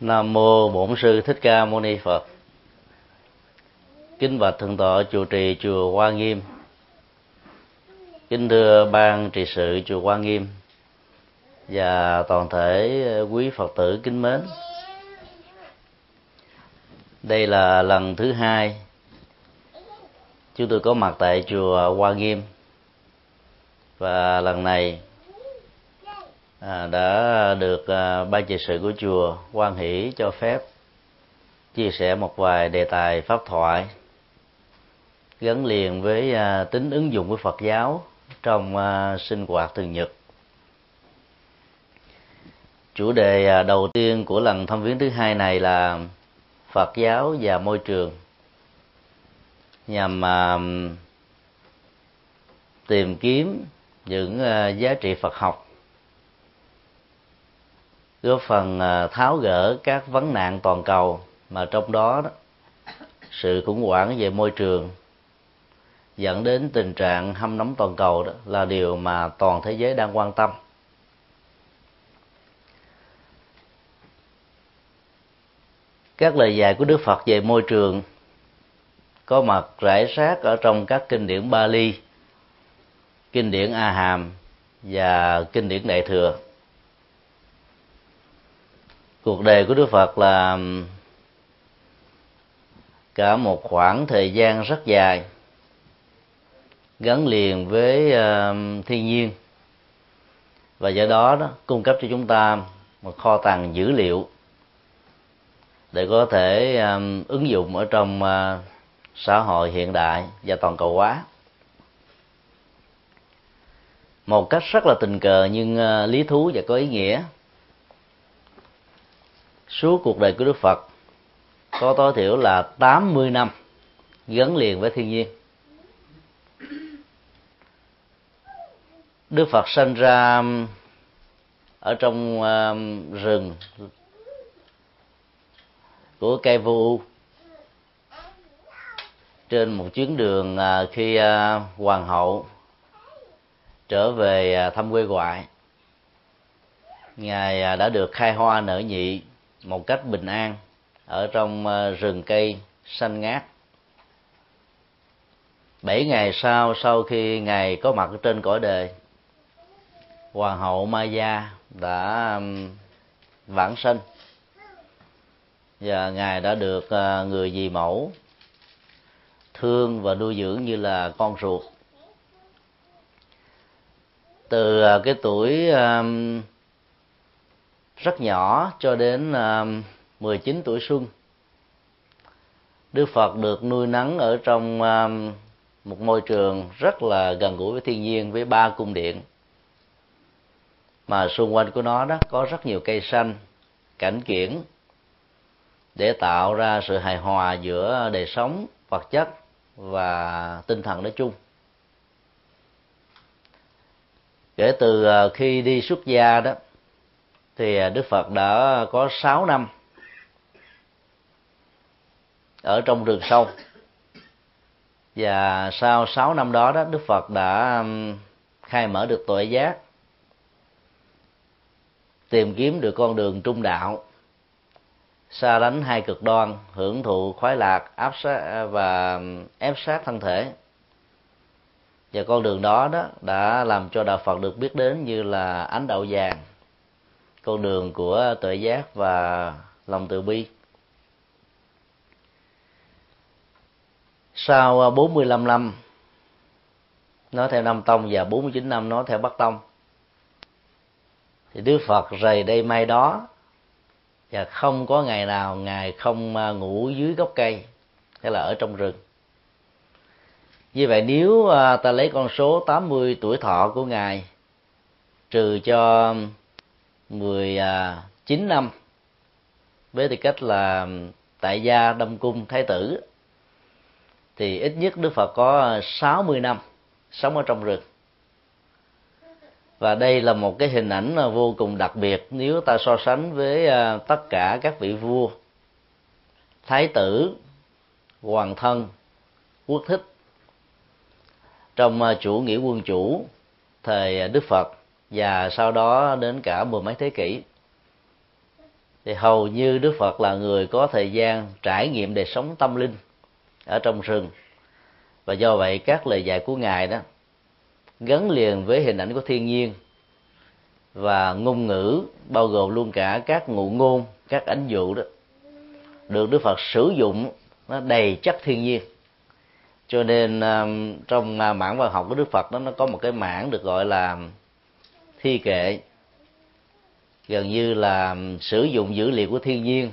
Nam mô Bổn sư Thích Ca Mâu Ni Phật. Kính bạch thượng tọa chùa trì chùa Hoa Nghiêm. Kính thưa ban trị sự chùa Hoa Nghiêm và toàn thể quý Phật tử kính mến. Đây là lần thứ hai chúng tôi có mặt tại chùa Hoa Nghiêm và lần này à, đã được à, ban trị sự của chùa quan hỷ cho phép chia sẻ một vài đề tài pháp thoại gắn liền với à, tính ứng dụng của Phật giáo trong à, sinh hoạt thường nhật. Chủ đề à, đầu tiên của lần thăm viếng thứ hai này là Phật giáo và môi trường nhằm à, tìm kiếm những à, giá trị Phật học góp phần à, tháo gỡ các vấn nạn toàn cầu mà trong đó, đó sự khủng hoảng về môi trường dẫn đến tình trạng hâm nóng toàn cầu đó là điều mà toàn thế giới đang quan tâm. Các lời dạy của đức phật về môi trường có mặt rải rác ở trong các kinh điển Bali, kinh điển A Hàm và kinh điển Đại thừa cuộc đời của đức phật là cả một khoảng thời gian rất dài gắn liền với thiên nhiên. Và do đó đó cung cấp cho chúng ta một kho tàng dữ liệu để có thể um, ứng dụng ở trong uh, xã hội hiện đại và toàn cầu hóa. Một cách rất là tình cờ nhưng uh, lý thú và có ý nghĩa suốt cuộc đời của Đức Phật có tối thiểu là 80 năm gắn liền với thiên nhiên. Đức Phật sinh ra um, ở trong um, rừng của cây vô u trên một chuyến đường à, khi à, hoàng hậu trở về à, thăm quê ngoại, ngài đã được khai hoa nở nhị một cách bình an ở trong ờ, rừng cây xanh ngát. Bảy ngày sau sau khi ngài có mặt trên cõi đời hoàng hậu maya đã vãng sinh và ngài đã được ờ, người dì mẫu thương và nuôi dưỡng như là con ruột. Từ ờ, cái tuổi rất nhỏ cho đến ờ, 19 tuổi xuân. Đức Phật được nuôi nắng ở trong ờ, một môi trường rất là gần gũi với thiên nhiên, với ba cung điện. Mà xung quanh của nó đó có rất nhiều cây xanh, cảnh kiển, để tạo ra sự hài hòa giữa đời sống, vật chất và tinh thần nói chung. Kể từ ờ, khi đi xuất gia đó thì à, Đức Phật đã có 6 năm ở trong rừng sâu. Và sau 6 năm đó đó, Đức Phật đã khai mở được tội giác tìm kiếm được con đường trung đạo, xa lánh hai cực đoan, hưởng thụ khoái lạc, áp sát và ép sát thân thể. Và con đường đó đó đã làm cho đạo Phật được biết đến như là ánh đạo vàng con đường của tuệ giác và lòng từ bi. Sau à, 45 năm nói theo nam tông và 49 năm nói theo bắc tông, thì đức phật rời đây mai đó và không có ngày nào ngài không à, ngủ dưới gốc cây, hay là ở trong rừng. Như vậy nếu à, ta lấy con số 80 tuổi thọ của ngài, trừ cho 19 à, năm, với tư cách là tại gia đông cung thái tử, thì ít nhất Đức Phật có 60 năm sống ở trong rừng. Và đây là một cái hình ảnh vô cùng đặc biệt nếu ta so sánh với à, tất cả các vị vua, thái tử, hoàng thân, quốc thích. Trong à, chủ nghĩa quân chủ thời đức phật và sau đó đến cả mười mấy thế kỷ, thì hầu như đức phật là người có thời gian trải nghiệm đời sống tâm linh ở trong rừng. Và do vậy các lời dạy của ngài đó gắn liền với hình ảnh của thiên nhiên và ngôn ngữ bao gồm luôn cả các ngụ ngôn, các ánh dụ đó, được đức phật sử dụng nó đầy chất thiên nhiên. Cho nên um, trong à, mảng văn học của đức phật đó, nó có một cái mảng được gọi là thi kệ. Gần như là sử dụng dữ liệu của thiên nhiên,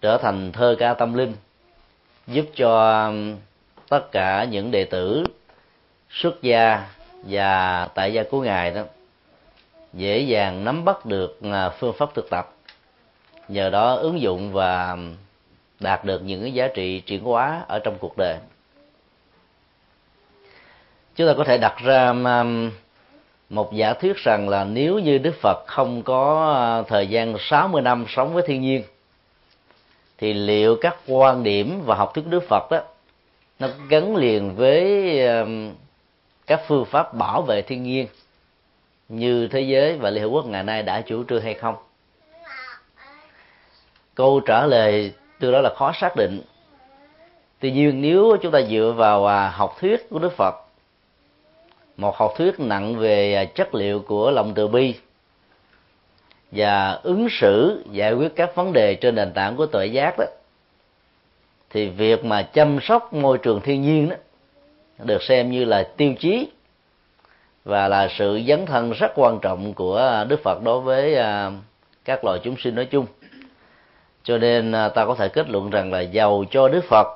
trở thành thơ ca tâm linh, giúp cho um, tất cả những đệ tử, xuất gia và tại gia của ngài đó, dễ dàng nắm bắt được uh, phương pháp thực tập. Nhờ đó ứng dụng và um, đạt được những cái giá trị chuyển hóa ở trong cuộc đời. Chúng ta có thể đặt ra um, một giả thuyết rằng là nếu như Đức Phật không có à, thời gian 60 năm sống với thiên nhiên, thì liệu các quan điểm và học thuyết Đức Phật đó, nó gắn liền với các phương pháp bảo vệ thiên nhiên như thế giới và Liên Hợp Quốc ngày nay đã chủ trương hay không? Câu trả lời từ đó là khó xác định tuy nhiên, nếu chúng ta dựa vào à, học thuyết của đức phật một học thuyết nặng về à, chất liệu của lòng từ bi và ứng xử giải quyết các vấn đề trên nền tảng của tuệ giác đó. Thì việc mà chăm sóc môi trường thiên nhiên đó được xem như là tiêu chí và là sự dấn thân rất quan trọng của Đức Phật đối với à, các loài chúng sinh nói chung. Cho nên à, ta có thể kết luận rằng là giàu cho đức phật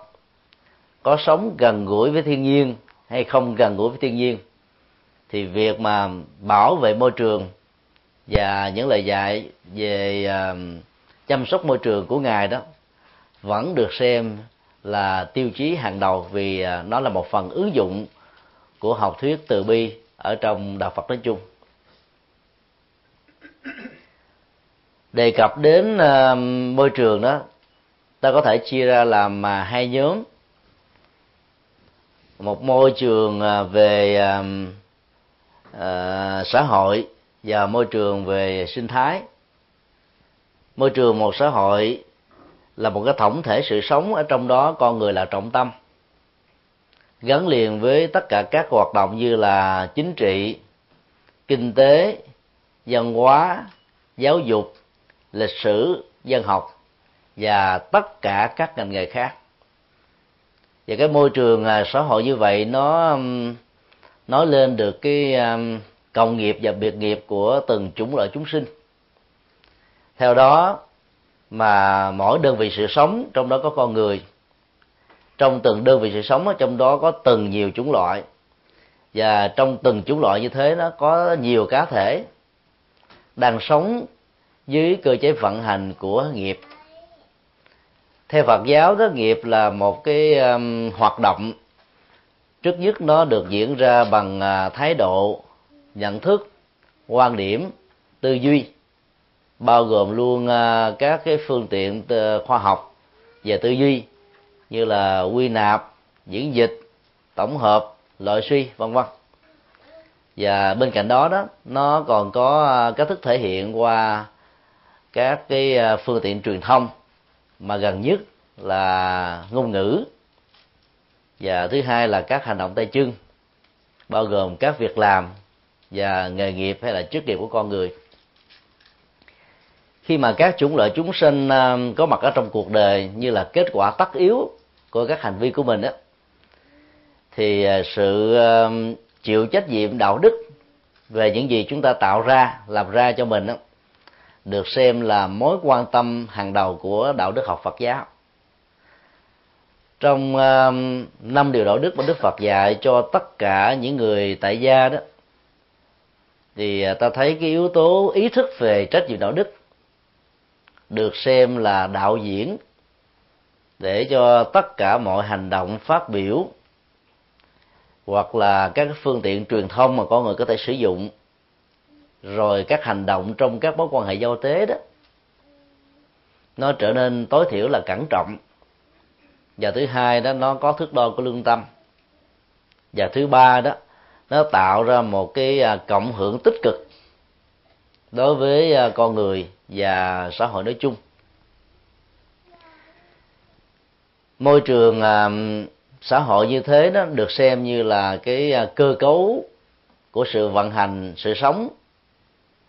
có sống gần gũi với thiên nhiên hay không gần gũi với thiên nhiên thì việc mà bảo vệ môi trường và những lời dạy về à, chăm sóc môi trường của ngài đó vẫn được xem là tiêu chí hàng đầu vì à, nó là một phần ứng dụng của học thuyết từ bi ở trong đạo Phật nói chung. Đề cập đến à, môi trường đó, ta có thể chia ra làm hai nhóm. Một môi trường về uh, xã hội và môi trường về sinh thái. Môi trường một xã hội là một cái tổng thể sự sống ở trong đó con người là trọng tâm. Gắn liền với tất cả các hoạt động như là chính trị kinh tế văn hóa giáo dục lịch sử dân học và tất cả các ngành nghề khác. Và cái môi trường à, xã hội như vậy nó nói lên được cái um, cộng nghiệp và biệt nghiệp của từng chủng loại chúng sinh. Theo đó mà mỗi đơn vị sự sống trong đó có con người trong từng đơn vị sự sống trong đó có từng nhiều chủng loại. Và trong từng chủng loại như thế nó có nhiều cá thể đang sống dưới cơ chế vận hành của nghiệp. Theo Phật giáo đó nghiệp là một cái um, hoạt động trước nhất nó được diễn ra bằng à, thái độ, nhận thức, quan điểm, tư duy, bao gồm luôn à, các cái phương tiện ờ, khoa học về tư duy như là quy nạp, diễn dịch, tổng hợp, loại suy, vân vân. Và bên cạnh đó đó, nó còn có à, cách thức thể hiện qua các cái phương tiện truyền thông, mà gần nhất là ngôn ngữ và thứ hai là các hành động tay chân bao gồm các việc làm và nghề nghiệp hay là chức nghiệp của con người. Khi mà các chủng loại chúng sinh um, có mặt ở trong cuộc đời như là kết quả tất yếu của các hành vi của mình đó thì à, sự um, chịu trách nhiệm đạo đức về những gì chúng ta tạo ra làm ra cho mình đó, được xem là mối quan tâm hàng đầu của đạo đức học Phật giáo trong um, năm điều đạo đức mà Đức Phật dạy cho tất cả những người tại gia đó, thì à, ta thấy cái yếu tố ý thức về trách nhiệm đạo đức được xem là đạo diễn để cho tất cả mọi hành động phát biểu hoặc là các phương tiện truyền thông mà con người có thể sử dụng, rồi các hành động trong các mối quan hệ giao tế đó, nó trở nên tối thiểu là cẩn trọng và thứ hai đó, nó có thước đo của lương tâm. Và thứ ba đó, nó tạo ra một cái à, cộng hưởng tích cực đối với à, con người và xã hội nói chung. Môi trường à, xã hội như thế đó được xem như là cái cơ cấu của sự vận hành, sự sống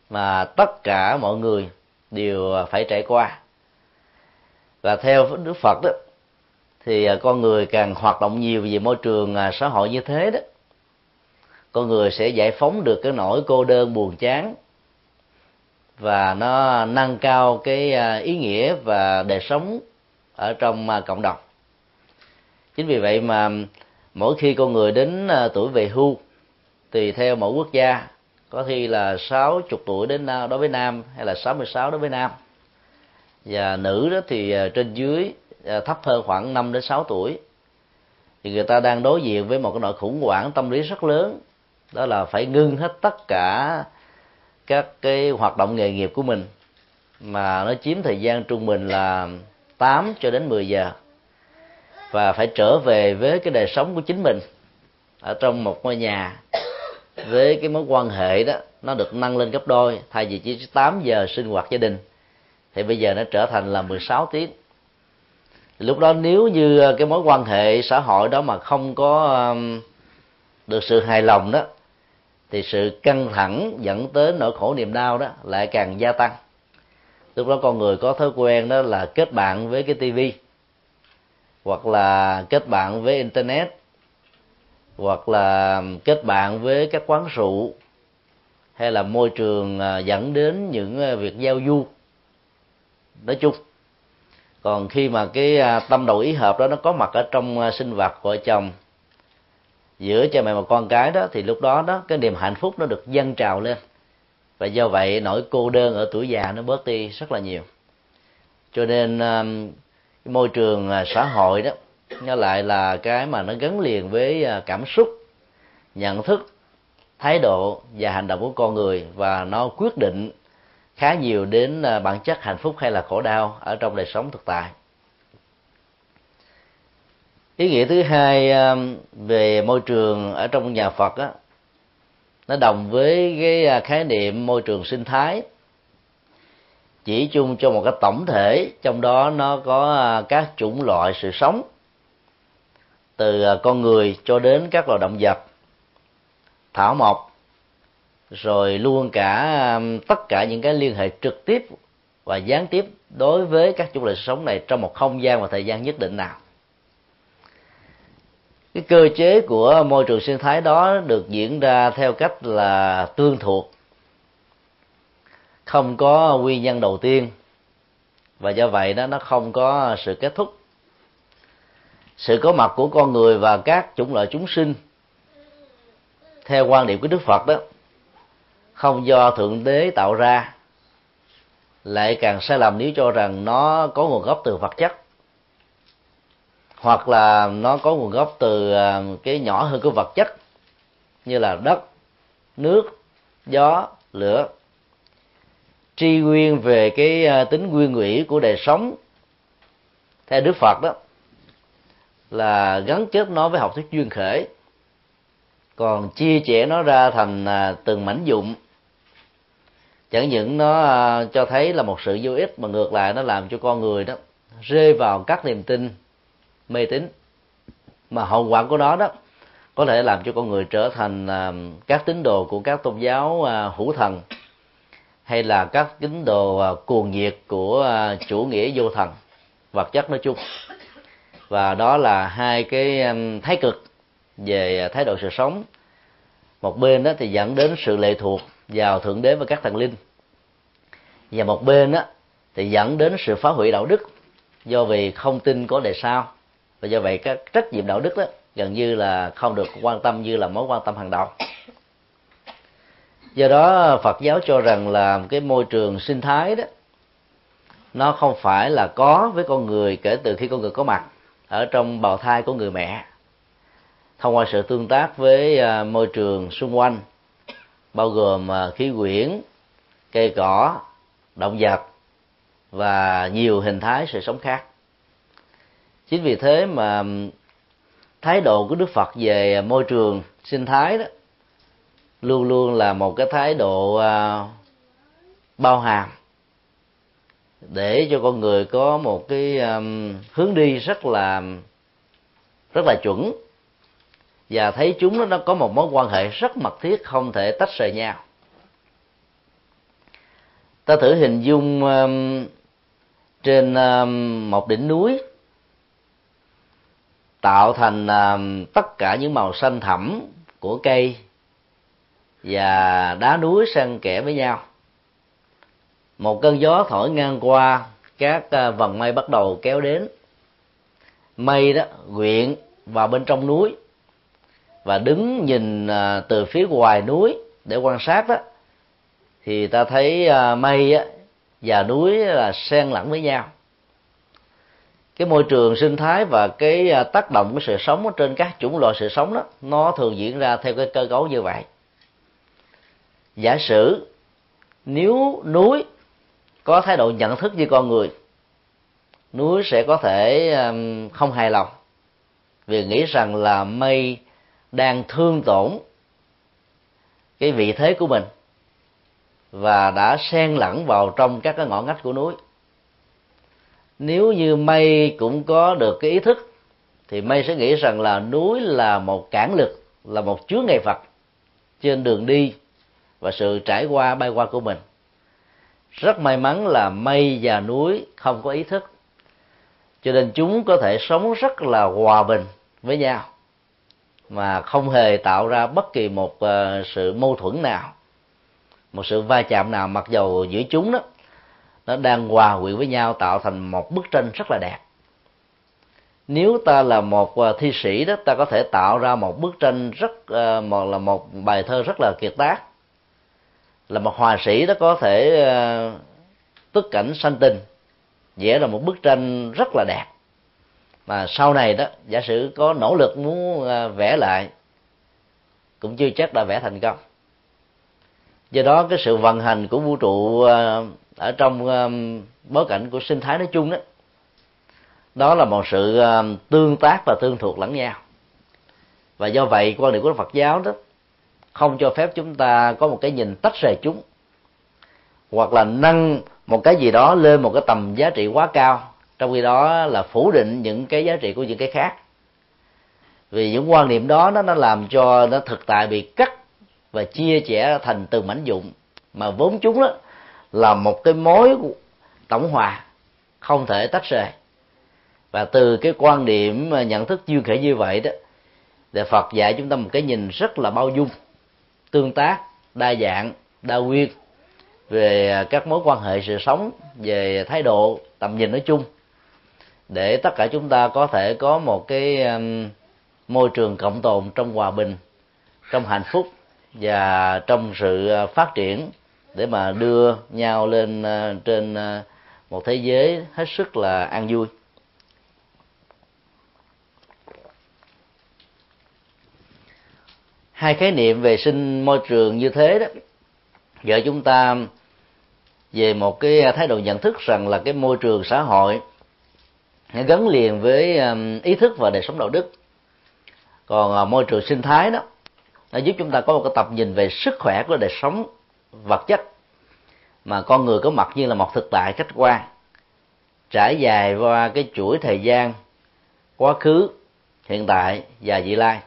mà tất cả mọi người đều phải trải qua. Và theo đức phật đó thì à, con người càng hoạt động nhiều về môi trường à, xã hội như thế đó, con người sẽ giải phóng được cái nỗi cô đơn buồn chán và nó nâng cao cái à, ý nghĩa và đời sống ở trong cộng đồng. Chính vì vậy mà mỗi khi con người đến tuổi về hưu tùy theo mỗi quốc gia, có khi là 60 tuổi đến đối với nam hay là 66 đối với nam. Và nữ đó thì trên dưới Ờ, thấp hơn khoảng 5 đến 6 tuổi. Thì người ta đang đối diện với một cái nỗi khủng hoảng tâm lý rất lớn. Đó là phải ngưng hết tất cả các cái hoạt động nghề nghiệp của mình. Mà nó chiếm thời gian trung bình là 8 cho đến 10 giờ. Và phải trở về với cái đời sống của chính mình ở trong một ngôi nhà. Với cái mối quan hệ đó, nó được nâng lên gấp đôi. Thay vì chỉ 8 giờ sinh hoạt gia đình, thì bây giờ nó trở thành là 16 tiếng lúc đó nếu như ờ, cái mối quan hệ xã hội đó mà không có được sự hài lòng đó, thì sự căng thẳng dẫn tới nỗi khổ niềm đau đó lại càng gia tăng. Lúc đó con người có thói quen đó là kết bạn với cái tivi hoặc là kết bạn với internet, hoặc là kết bạn với các quán rượu, hay là môi trường ờ, dẫn đến những ờ, việc giao du. Nói chung còn khi mà cái à, tâm đầu ý hợp đó nó có mặt ở trong à, sinh hoạt vợ chồng, giữa cha mẹ và con cái đó, thì lúc đó đó, cái niềm hạnh phúc nó được dâng trào lên. Và do vậy nỗi cô đơn ở tuổi già nó bớt đi rất là nhiều. Cho nên à, cái môi trường xã hội đó, nó lại là cái mà nó gắn liền với cảm xúc, nhận thức, thái độ và hành động của con người. Và nó quyết định khá nhiều đến ờ, bản chất hạnh phúc hay là khổ đau ở trong đời sống thực tại. Ý nghĩa thứ hai về môi trường ở trong nhà phật á, nó đồng với cái ờ, khái niệm môi trường sinh thái. Chỉ chung cho một cái tổng thể, trong đó nó có ờ, các chủng loại sự sống, từ con người cho đến các loài động vật. Thảo mộc rồi luôn cả um, tất cả những cái liên hệ trực tiếp và gián tiếp đối với các chủng loại sống này trong một không gian và thời gian nhất định nào. Cái cơ chế của môi trường sinh thái đó được diễn ra theo cách là tương thuộc. Không có nguyên nhân đầu tiên và do vậy đó, nó không có sự kết thúc. Sự có mặt của con người và các chủng loại chúng sinh theo quan điểm của đức phật đó không do thượng đế tạo ra. Lại càng sai lầm nếu cho rằng nó có nguồn gốc từ vật chất. Hoặc là nó có nguồn gốc từ à, cái nhỏ hơn của vật chất, như là đất, nước, gió, lửa. Tri nguyên về cái à, tính nguyên ủy của đời sống theo đức phật đó, là gắn kết nó với học thuyết duyên khởi còn chia sẻ nó ra thành à, từng mảnh dụng. Chẳng những nó à, cho thấy là một sự vô ích, mà ngược lại nó làm cho con người đó rơi vào các niềm tin mê tín. Mà hậu quả của nó đó có thể làm cho con người trở thành à, các tín đồ của các tôn giáo hữu thần, hay là các tín đồ cuồng nhiệt của chủ nghĩa vô thần, vật chất nói chung. Và đó là hai cái thái cực về à, thái độ sự sống. Một bên đó thì dẫn đến sự lệ thuộc vào thượng đế và các thần linh. Và một bên đó thì dẫn đến sự phá hủy đạo đức do vì không tin có đề sau. Và do vậy các trách nhiệm đạo đức đó gần như là không được quan tâm như là mối quan tâm hàng đầu. Do đó phật giáo cho rằng là cái môi trường sinh thái đó, nó không phải là có với con người kể từ khi con người có mặt, ở trong bào thai của người mẹ thông qua sự tương tác với à, môi trường xung quanh, bao gồm à, khí quyển, cây cỏ, động vật và nhiều hình thái sự sống khác. Chính vì thế mà thái độ của đức phật về môi trường sinh thái đó luôn luôn là một cái thái độ à, bao hàm để cho con người có một cái hướng đi rất là rất là chuẩn và thấy chúng nó có một mối quan hệ rất mật thiết không thể tách rời nhau. Ta thử hình dung um, trên um, một đỉnh núi tạo thành um, tất cả những màu xanh thẳm của cây và đá núi xen kẽ với nhau. Một cơn gió thổi ngang qua các uh, vầng mây bắt đầu kéo đến. Mây đó quyện vào bên trong núi và đứng nhìn à, từ phía ngoài núi để quan sát đó thì ta thấy à, mây và núi là xen lẫn với nhau. Cái môi trường sinh thái và cái à, tác động của sự sống trên các chủng loại sự sống đó, nó thường diễn ra theo cái cơ cấu như vậy. Giả sử, nếu núi có thái độ nhận thức như con người, núi sẽ có thể không hài lòng. Vì nghĩ rằng là mây đang thương tổn cái vị thế của mình và đã xen lẫn vào trong các cái ngõ ngách của núi. Nếu như mây cũng có được cái ý thức, thì mây sẽ nghĩ rằng là núi là một cản lực, là một chướng ngại vật trên đường đi và sự trải qua, bay qua của mình. Rất may mắn là mây và núi không có ý thức, cho nên chúng có thể sống rất là hòa bình với nhau mà không hề tạo ra bất kỳ một ờ, sự mâu thuẫn nào, một sự va chạm nào, mặc dầu giữa chúng đó, nó đang hòa quyện với nhau, tạo thành một bức tranh rất là đẹp. Nếu ta là một ờ, thi sĩ đó, ta có thể tạo ra một bức tranh rất ờ, một là một bài thơ rất là kiệt tác. Là một hòa sĩ đó có thể tức cảnh sanh tình, vẽ ra một bức tranh rất là đẹp mà sau này đó, giả sử có nỗ lực muốn à, vẽ lại, cũng chưa chắc đã vẽ thành công. Do đó, cái sự vận hành của vũ trụ à, ở trong à, bối cảnh của sinh thái nói chung đó đó là một sự tương tác và tương thuộc lẫn nhau. Và do vậy, quan điểm của Phật giáo đó, không cho phép chúng ta có một cái nhìn tách rời chúng, hoặc là nâng một cái gì đó lên một cái tầm giá trị quá cao trong khi đó là phủ định những cái giá trị của những cái khác. Vì những quan niệm đó nó nó làm cho nó thực tại bị cắt và chia sẻ thành từng mảnh dụng. Mà vốn chúng đó là một cái mối tổng hòa, không thể tách rời. Và từ cái quan điểm nhận thức duyên khởi như vậy đó để Phật dạy chúng ta một cái nhìn rất là bao dung, tương tác, đa dạng, đa nguyên về các mối quan hệ sự sống, về thái độ, tầm nhìn nói chung để tất cả chúng ta có thể có một cái um, môi trường cộng tồn trong hòa bình, trong hạnh phúc và trong sự à, phát triển để mà đưa nhau lên à, trên à, một thế giới hết sức là an vui. Hai khái niệm về sinh môi trường như thế đó vợ chúng ta về một cái thái độ nhận thức rằng là cái môi trường xã hội gắn liền với um, ý thức và đời sống đạo đức. Còn uh, môi trường sinh thái đó, nó giúp chúng ta có một cái tập nhìn về sức khỏe của đời sống vật chất mà con người có mặt như là một thực tại khách quan trải dài qua cái chuỗi thời gian, quá khứ, hiện tại và vị lai.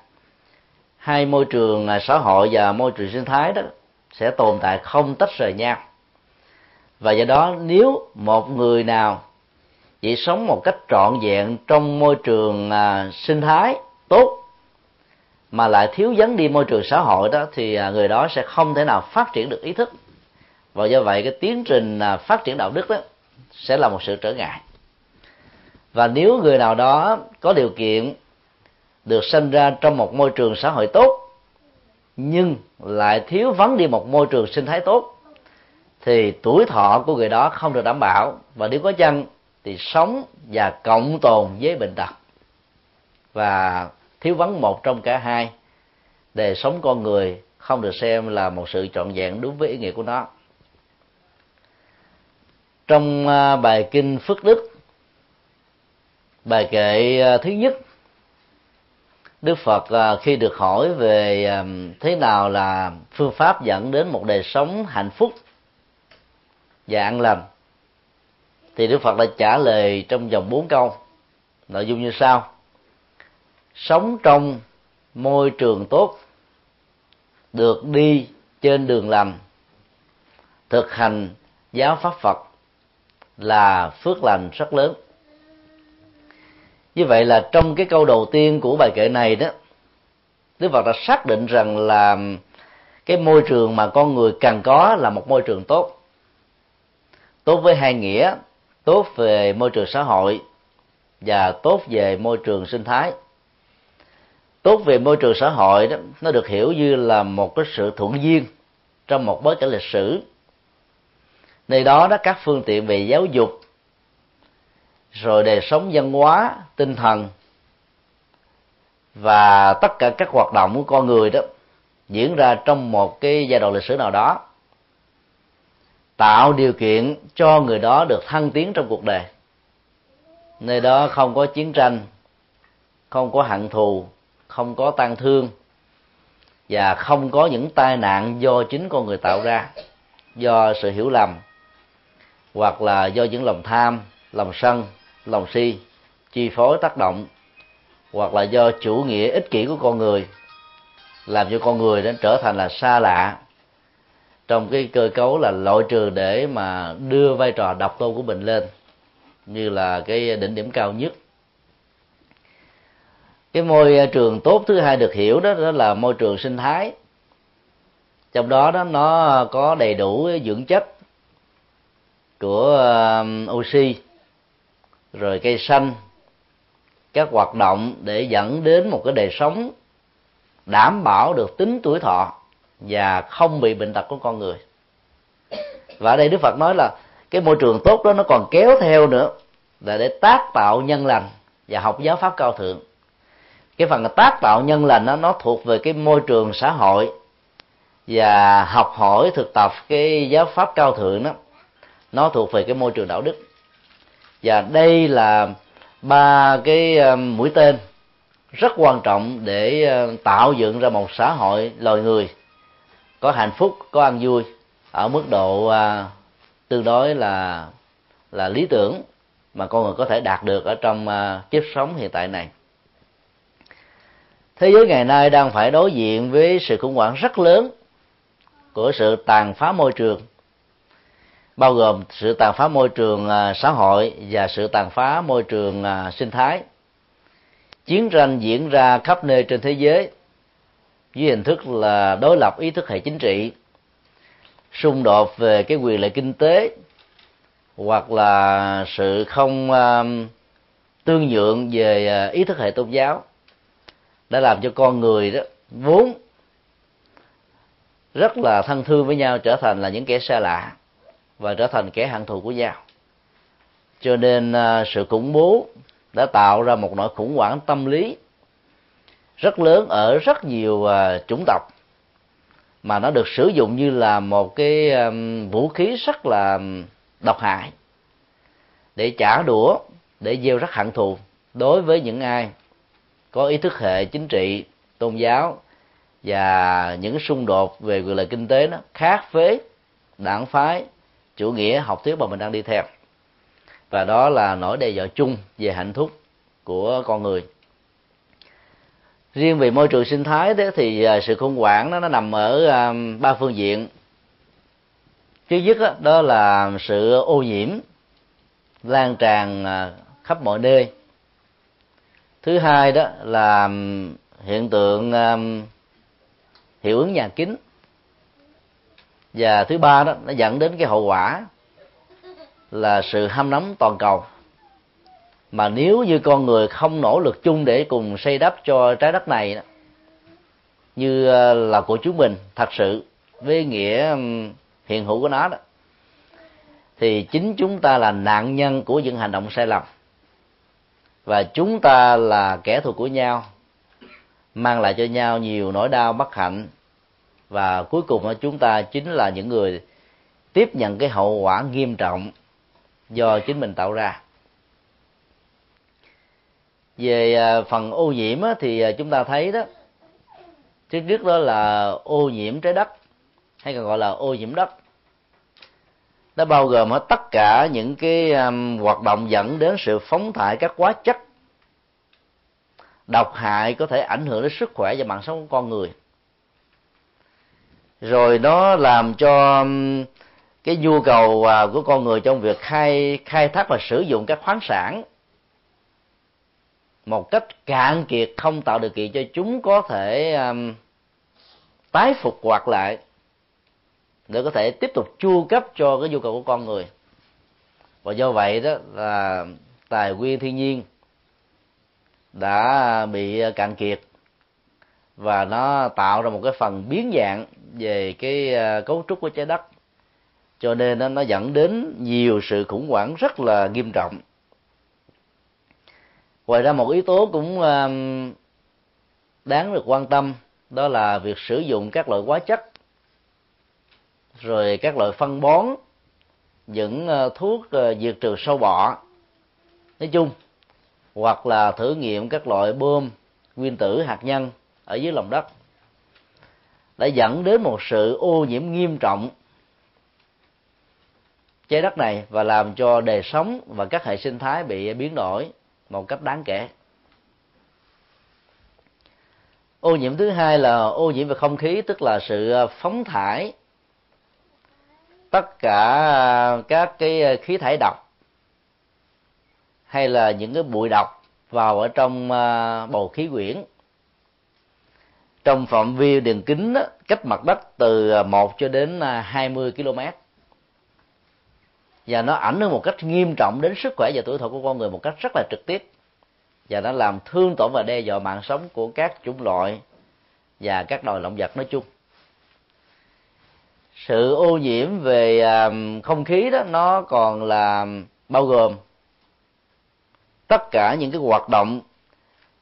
Hai môi trường uh, xã hội và môi trường sinh thái đó sẽ tồn tại không tách rời nhau. Và do đó, nếu một người nào chỉ sống một cách trọn vẹn trong môi trường à, sinh thái tốt mà lại thiếu vắng đi môi trường xã hội đó thì à, người đó sẽ không thể nào phát triển được ý thức. Và do vậy cái tiến trình à, phát triển đạo đức đó sẽ là một sự trở ngại. Và nếu người nào đó có điều kiện được sinh ra trong một môi trường xã hội tốt nhưng lại thiếu vắng đi một môi trường sinh thái tốt thì tuổi thọ của người đó không được đảm bảo. Và nếu có chăng thì sống và cộng tồn với bệnh tật. Và thiếu vắng một trong cả hai. Đời sống con người không được xem là một sự trọn vẹn đúng với ý nghĩa của nó. Trong à, bài kinh phước đức, bài kệ à, thứ nhất, đức phật à, khi được hỏi về thế nào là phương pháp dẫn đến một đời sống hạnh phúc và an lành thì đức phật đã trả lời trong vòng bốn câu. Nội dung như sau. Sống trong môi trường tốt, được đi trên đường lành, thực hành giáo pháp phật là phước lành rất lớn. Như vậy là trong cái câu đầu tiên của bài kệ này đó, đức phật đã xác định rằng là cái môi trường mà con người cần có là một môi trường tốt. Tốt với hai nghĩa tốt về môi trường xã hội và tốt về môi trường sinh thái. Tốt về môi trường xã hội đó, nó được hiểu như là một cái sự thuận duyên trong một bối cảnh lịch sử. Nơi đó đó, các phương tiện về giáo dục, rồi đời sống văn hóa, tinh thần và tất cả các hoạt động của con người đó diễn ra trong một cái giai đoạn lịch sử nào đó tạo điều kiện cho người đó được thăng tiến trong cuộc đời. Nơi đó không có chiến tranh, không có hận thù, không có tang thương, và không có những tai nạn do chính con người tạo ra, do sự hiểu lầm, hoặc là do những lòng tham, lòng sân, lòng si chi phối tác động, hoặc là do chủ nghĩa ích kỷ của con người, làm cho con người đến trở thành là xa lạ trong cái cơ cấu là loại trừ để mà đưa vai trò độc tôn của mình lên, như là cái đỉnh điểm cao nhất. Cái môi trường tốt thứ hai được hiểu đó đó là môi trường sinh thái. Trong đó đó, nó có đầy đủ dưỡng chất của um, oxy, rồi cây xanh, các hoạt động để dẫn đến một cái đời sống đảm bảo được tính tuổi thọ và không bị bệnh tật của con người. Và ở đây đức phật nói là cái môi trường tốt đó nó còn kéo theo nữa là để tác tạo nhân lành và học giáo pháp cao thượng. Cái phần tác tạo nhân lành đó, nó thuộc về cái môi trường xã hội và học hỏi thực tập cái giáo pháp cao thượng đó nó thuộc về cái môi trường đạo đức. Và đây là ba cái ờ, mũi tên rất quan trọng để ờ, tạo dựng ra một xã hội loài người có hạnh phúc có ăn vui ở mức độ à, tương đối là là lý tưởng mà con người có thể đạt được ở trong à, kiếp sống hiện tại này. Thế giới ngày nay đang phải đối diện với sự khủng hoảng rất lớn của sự tàn phá môi trường bao gồm sự tàn phá môi trường à, xã hội và sự tàn phá môi trường à, sinh thái. Chiến tranh diễn ra khắp nơi trên thế giới với hình thức là đối lập ý thức hệ chính trị xung đột về cái quyền lợi kinh tế hoặc là sự không uh, tương nhượng về uh, ý thức hệ tôn giáo đã làm cho con người đó vốn rất là thân thương với nhau trở thành là những kẻ xa lạ và trở thành kẻ hận thù của nhau. Cho nên uh, sự khủng bố đã tạo ra một nỗi khủng hoảng tâm lý rất lớn ở rất nhiều à, chủng tộc. Mà nó được sử dụng như là một cái vũ khí rất là độc hại để trả đũa, để gieo rắc hận thù đối với những ai có ý thức hệ chính trị, tôn giáo và những xung đột về quyền lợi kinh tế nó khác với đảng phái, chủ nghĩa, học thuyết mà mình đang đi theo. Và đó là nỗi đe dọa chung về hạnh phúc của con người riêng về môi trường sinh thái thế thì à, sự khủng hoảng đó nó nằm ở à, ba phương diện. Thứ nhất đó, đó là sự ô nhiễm lan tràn à, khắp mọi nơi. Thứ hai đó là hiện tượng hiệu ứng nhà kính. Và thứ ba đó nó dẫn đến cái hậu quả là sự ham nóng toàn cầu mà nếu như con người không nỗ lực chung để cùng xây đắp cho trái đất này như ờ, là của chúng mình, thật sự với nghĩa hiện hữu của nó đó, thì chính chúng ta là nạn nhân của những hành động sai lầm. Và chúng ta là kẻ thù của nhau, mang lại cho nhau nhiều nỗi đau bất hạnh. Và cuối cùng chúng ta chính là những người tiếp nhận cái hậu quả nghiêm trọng do chính mình tạo ra về à, phần ô nhiễm thì à, chúng ta thấy đó trước trước đó là ô nhiễm trái đất hay còn gọi là ô nhiễm đất. Nó bao gồm hết tất cả những cái um, hoạt động dẫn đến sự phóng thải các hóa chất độc hại có thể ảnh hưởng đến sức khỏe và mạng sống của con người. Rồi nó làm cho cái nhu cầu của con người trong việc khai khai thác và sử dụng các khoáng sản một cách cạn kiệt không tạo điều kiện cho chúng có thể um, tái phục hoạt lại để có thể tiếp tục chu cấp cho cái nhu cầu của con người. Và do vậy đó là tài nguyên thiên nhiên đã bị cạn kiệt và nó tạo ra một cái phần biến dạng về cái uh, cấu trúc của trái đất. Cho nên nó dẫn đến nhiều sự khủng hoảng rất là nghiêm trọng ngoài ra một yếu tố cũng um, đáng được quan tâm, đó là việc sử dụng các loại hóa chất, rồi các loại phân bón, những ờ, thuốc ờ, diệt trừ sâu bọ. Nói chung, hoặc là thử nghiệm các loại bơm, nguyên tử, hạt nhân ở dưới lòng đất, đã dẫn đến một sự ô nhiễm nghiêm trọng trái đất này và làm cho đời sống và các hệ sinh thái bị biến đổi một cách đáng kể. Ô nhiễm thứ hai là ô nhiễm về không khí, tức là sự à, phóng thải tất cả à, các cái à, khí thải độc hay là những cái bụi độc vào ở trong bầu khí quyển. Trong phạm vi đường kính cách mặt đất từ 1 cho đến 20 km và nó ảnh hưởng một cách nghiêm trọng đến sức khỏe và tuổi thọ của con người một cách rất là trực tiếp. Và nó làm thương tổn và đe dọa mạng sống của các chủng loại và các loài động vật nói chung. Sự ô nhiễm về à, không khí đó, nó còn là bao gồm tất cả những cái hoạt động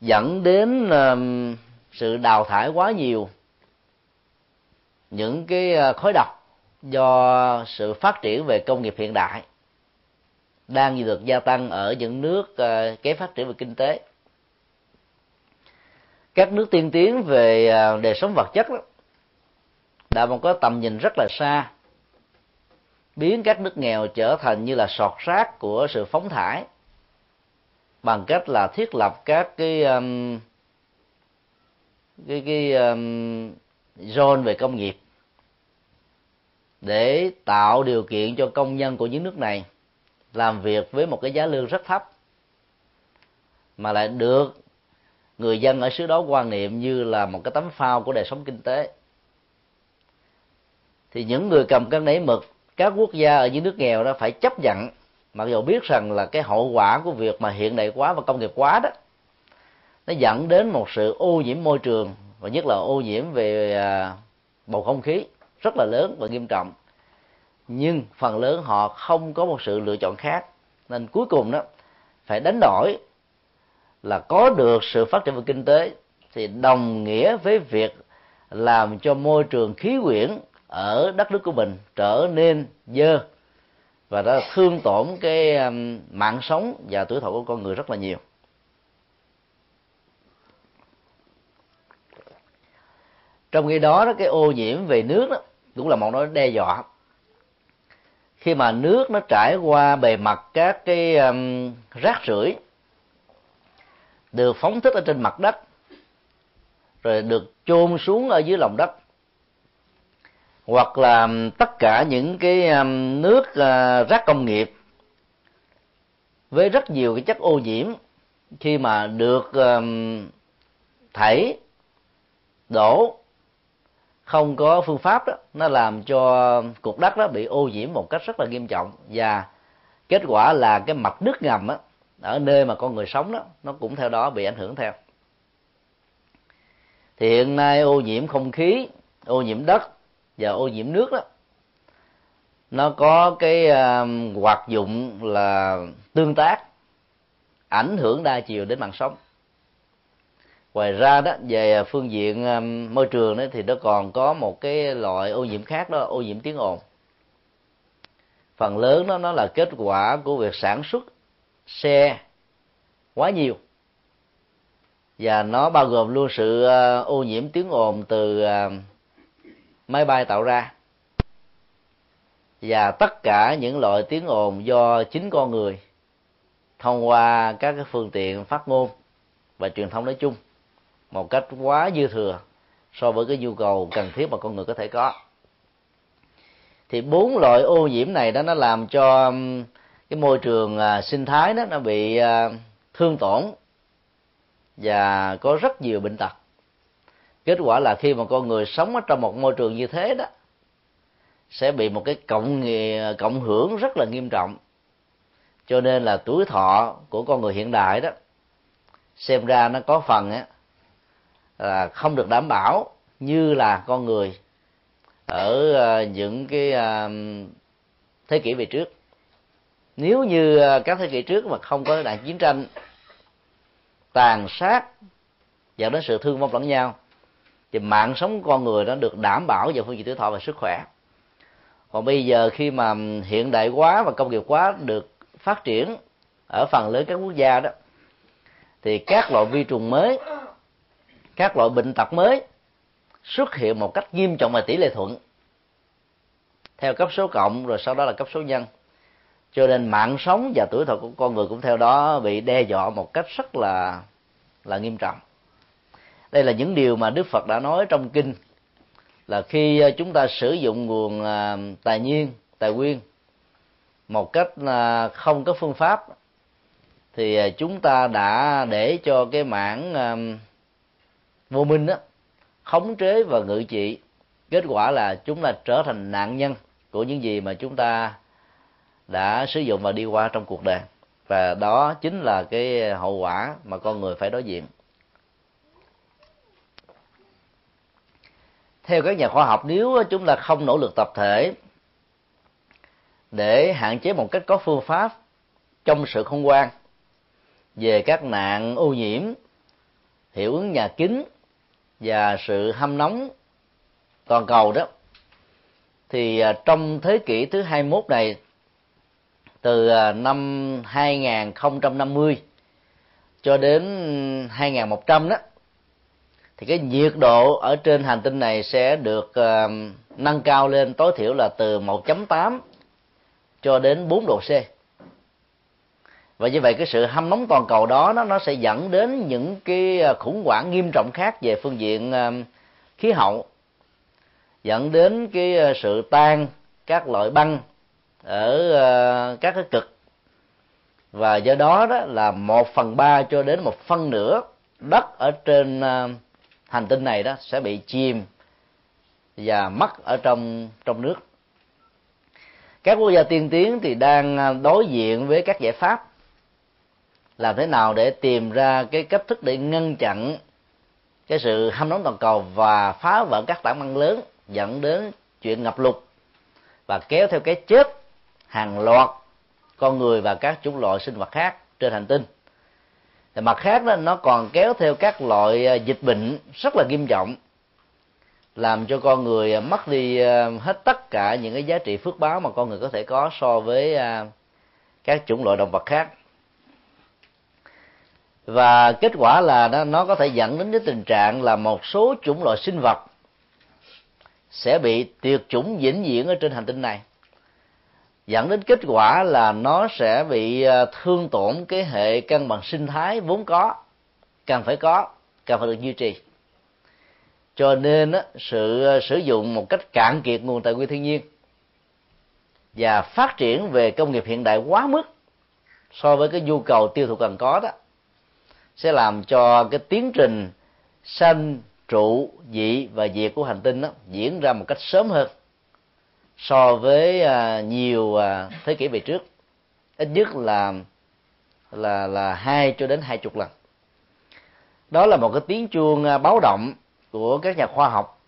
dẫn đến à, sự đào thải quá nhiều, những cái à, khói độc do sự phát triển về công nghiệp hiện đại đang được gia tăng ở những nước ờ, kém phát triển về kinh tế. Các nước tiên tiến về ờ, đời sống vật chất đó, đã có tầm nhìn rất là xa biến các nước nghèo trở thành như là sọt rác của sự phóng thải bằng cách là thiết lập các cái um, cái cái um, zone về công nghiệp để tạo điều kiện cho công nhân của những nước này làm việc với một cái giá lương rất thấp, mà lại được người dân ở xứ đó quan niệm như là một cái tấm phao của đời sống kinh tế. Thì những người cầm cân nảy mực, các quốc gia ở những nước nghèo đó phải chấp nhận, mặc dù biết rằng là cái hậu quả của việc mà hiện đại quá và công nghiệp quá đó, nó dẫn đến một sự ô nhiễm môi trường và nhất là ô nhiễm về à, bầu không khí rất là lớn và nghiêm trọng. Nhưng phần lớn họ không có một sự lựa chọn khác. Nên cuối cùng đó, phải đánh đổi là có được sự phát triển về kinh tế thì đồng nghĩa với việc làm cho môi trường khí quyển ở đất nước của mình trở nên dơ và đã thương tổn cái um, mạng sống và tuổi thọ của con người rất là nhiều. Trong khi đó, cái ô nhiễm về nước đó cũng là một nỗi đe dọa. Khi mà nước nó trải qua bề mặt các cái um, rác rưởi được phóng thích ở trên mặt đất rồi được chôn xuống ở dưới lòng đất hoặc là um, tất cả những cái um, nước uh, rác công nghiệp với rất nhiều cái chất ô nhiễm khi mà được um, thảy đổ không có phương pháp đó nó làm cho cục đất đó bị ô nhiễm một cách rất là nghiêm trọng. Và kết quả là cái mặt nước ngầm đó, ở nơi mà con người sống đó nó cũng theo đó bị ảnh hưởng theo. Thì hiện nay ô nhiễm không khí ô nhiễm đất và ô nhiễm nước đó nó có cái uh, hoạt dụng là tương tác ảnh hưởng đa chiều đến mạng sống ngoài ra đó, về phương diện um, môi trường đó thì nó còn có một cái loại ô nhiễm khác đó, ô nhiễm tiếng ồn. Phần lớn đó, nó là kết quả của việc sản xuất xe quá nhiều. Và nó bao gồm luôn sự uh, ô nhiễm tiếng ồn từ um, máy bay tạo ra. Và tất cả những loại tiếng ồn do chính con người thông qua các phương tiện phát ngôn và truyền thông nói chung một cách quá dư thừa so với cái nhu cầu cần thiết mà con người có thể có. Thì bốn loại ô nhiễm này đó, nó làm cho um, cái môi trường à, sinh thái đó, nó bị à, thương tổn và có rất nhiều bệnh tật. Kết quả là khi mà con người sống ở trong một môi trường như thế đó, sẽ bị một cái cộng cộng hưởng rất là nghiêm trọng. Cho nên là tuổi thọ của con người hiện đại đó, xem ra nó có phần á là không được đảm bảo như là con người ở ờ, những cái ờ, thế kỷ về trước. Nếu như ờ, các thế kỷ trước mà không có đại chiến tranh, tàn sát dẫn đến sự thương vong lẫn nhau, thì mạng sống con người nó được đảm bảo về phương diện tuổi thọ và sức khỏe. Còn bây giờ khi mà hiện đại quá và công nghiệp quá được phát triển ở phần lớn các quốc gia đó, thì các loại vi trùng mới các loại bệnh tật mới xuất hiện một cách nghiêm trọng và tỷ lệ thuận. Theo cấp số cộng, rồi sau đó là cấp số nhân. Cho nên mạng sống và tuổi thọ của con người cũng theo đó bị đe dọa một cách rất là là nghiêm trọng. Đây là những điều mà đức phật đã nói trong kinh, là khi chúng ta sử dụng nguồn à, tài nhiên, tài nguyên một cách à, không có phương pháp, thì à, chúng ta đã để cho cái mảng vô minh đó khống chế và ngự trị, kết quả là chúng ta trở thành nạn nhân của những gì mà chúng ta đã sử dụng và đi qua trong cuộc đời. Và đó chính là cái hậu quả mà con người phải đối diện. Theo các nhà khoa học, nếu chúng ta không nỗ lực tập thể để hạn chế một cách có phương pháp trong sự không quan về các nạn ô nhiễm, hiệu ứng nhà kính và sự hâm nóng toàn cầu đó thì à, trong thế kỷ thứ 21 này từ à, năm 2050 cho đến 2100 đó thì cái nhiệt độ ở trên hành tinh này sẽ được uh, nâng cao lên tối thiểu là từ 1.8 cho đến 4 độ C. Và như vậy cái sự hâm nóng toàn cầu đó, nó nó sẽ dẫn đến những cái à, khủng hoảng nghiêm trọng khác về phương diện à, khí hậu, dẫn đến cái à, sự tan các loại băng ở các cái cực. Và do đó đó là một phần ba cho đến một phân nửa đất ở trên hành tinh này đó sẽ bị chìm và mất ở trong trong nước. Các quốc gia tiên tiến thì đang đối diện với các giải pháp làm thế nào để tìm ra cái cách thức để ngăn chặn cái sự hâm nóng toàn cầu và phá vỡ các tảng băng lớn dẫn đến chuyện ngập lụt và kéo theo cái chết hàng loạt con người và các chủng loại sinh vật khác trên hành tinh. Thì mặt khác đó, nó còn kéo theo các loại à, dịch bệnh rất là nghiêm trọng, làm cho con người à, mất đi à, hết tất cả những cái giá trị phước báo mà con người có thể có so với các chủng loại động vật khác và kết quả là nó, nó có thể dẫn đến cái tình trạng là một số chủng loại sinh vật sẽ bị tuyệt chủng vĩnh viễn ở trên hành tinh này. Dẫn đến kết quả là nó sẽ bị ờ, thương tổn cái hệ cân bằng sinh thái vốn có cần phải có cần phải được duy trì. Cho nên sự ờ, sử dụng một cách cạn kiệt nguồn tài nguyên thiên nhiên và phát triển về công nghiệp hiện đại quá mức so với cái nhu cầu tiêu thụ cần có đó sẽ làm cho cái tiến trình sanh, trụ, dị và diệt của hành tinh đó diễn ra một cách sớm hơn so với à, nhiều à, thế kỷ về trước. Ít nhất là là là hai cho đến hai chục lần. Đó là một cái tiếng chuông à, báo động của các nhà khoa học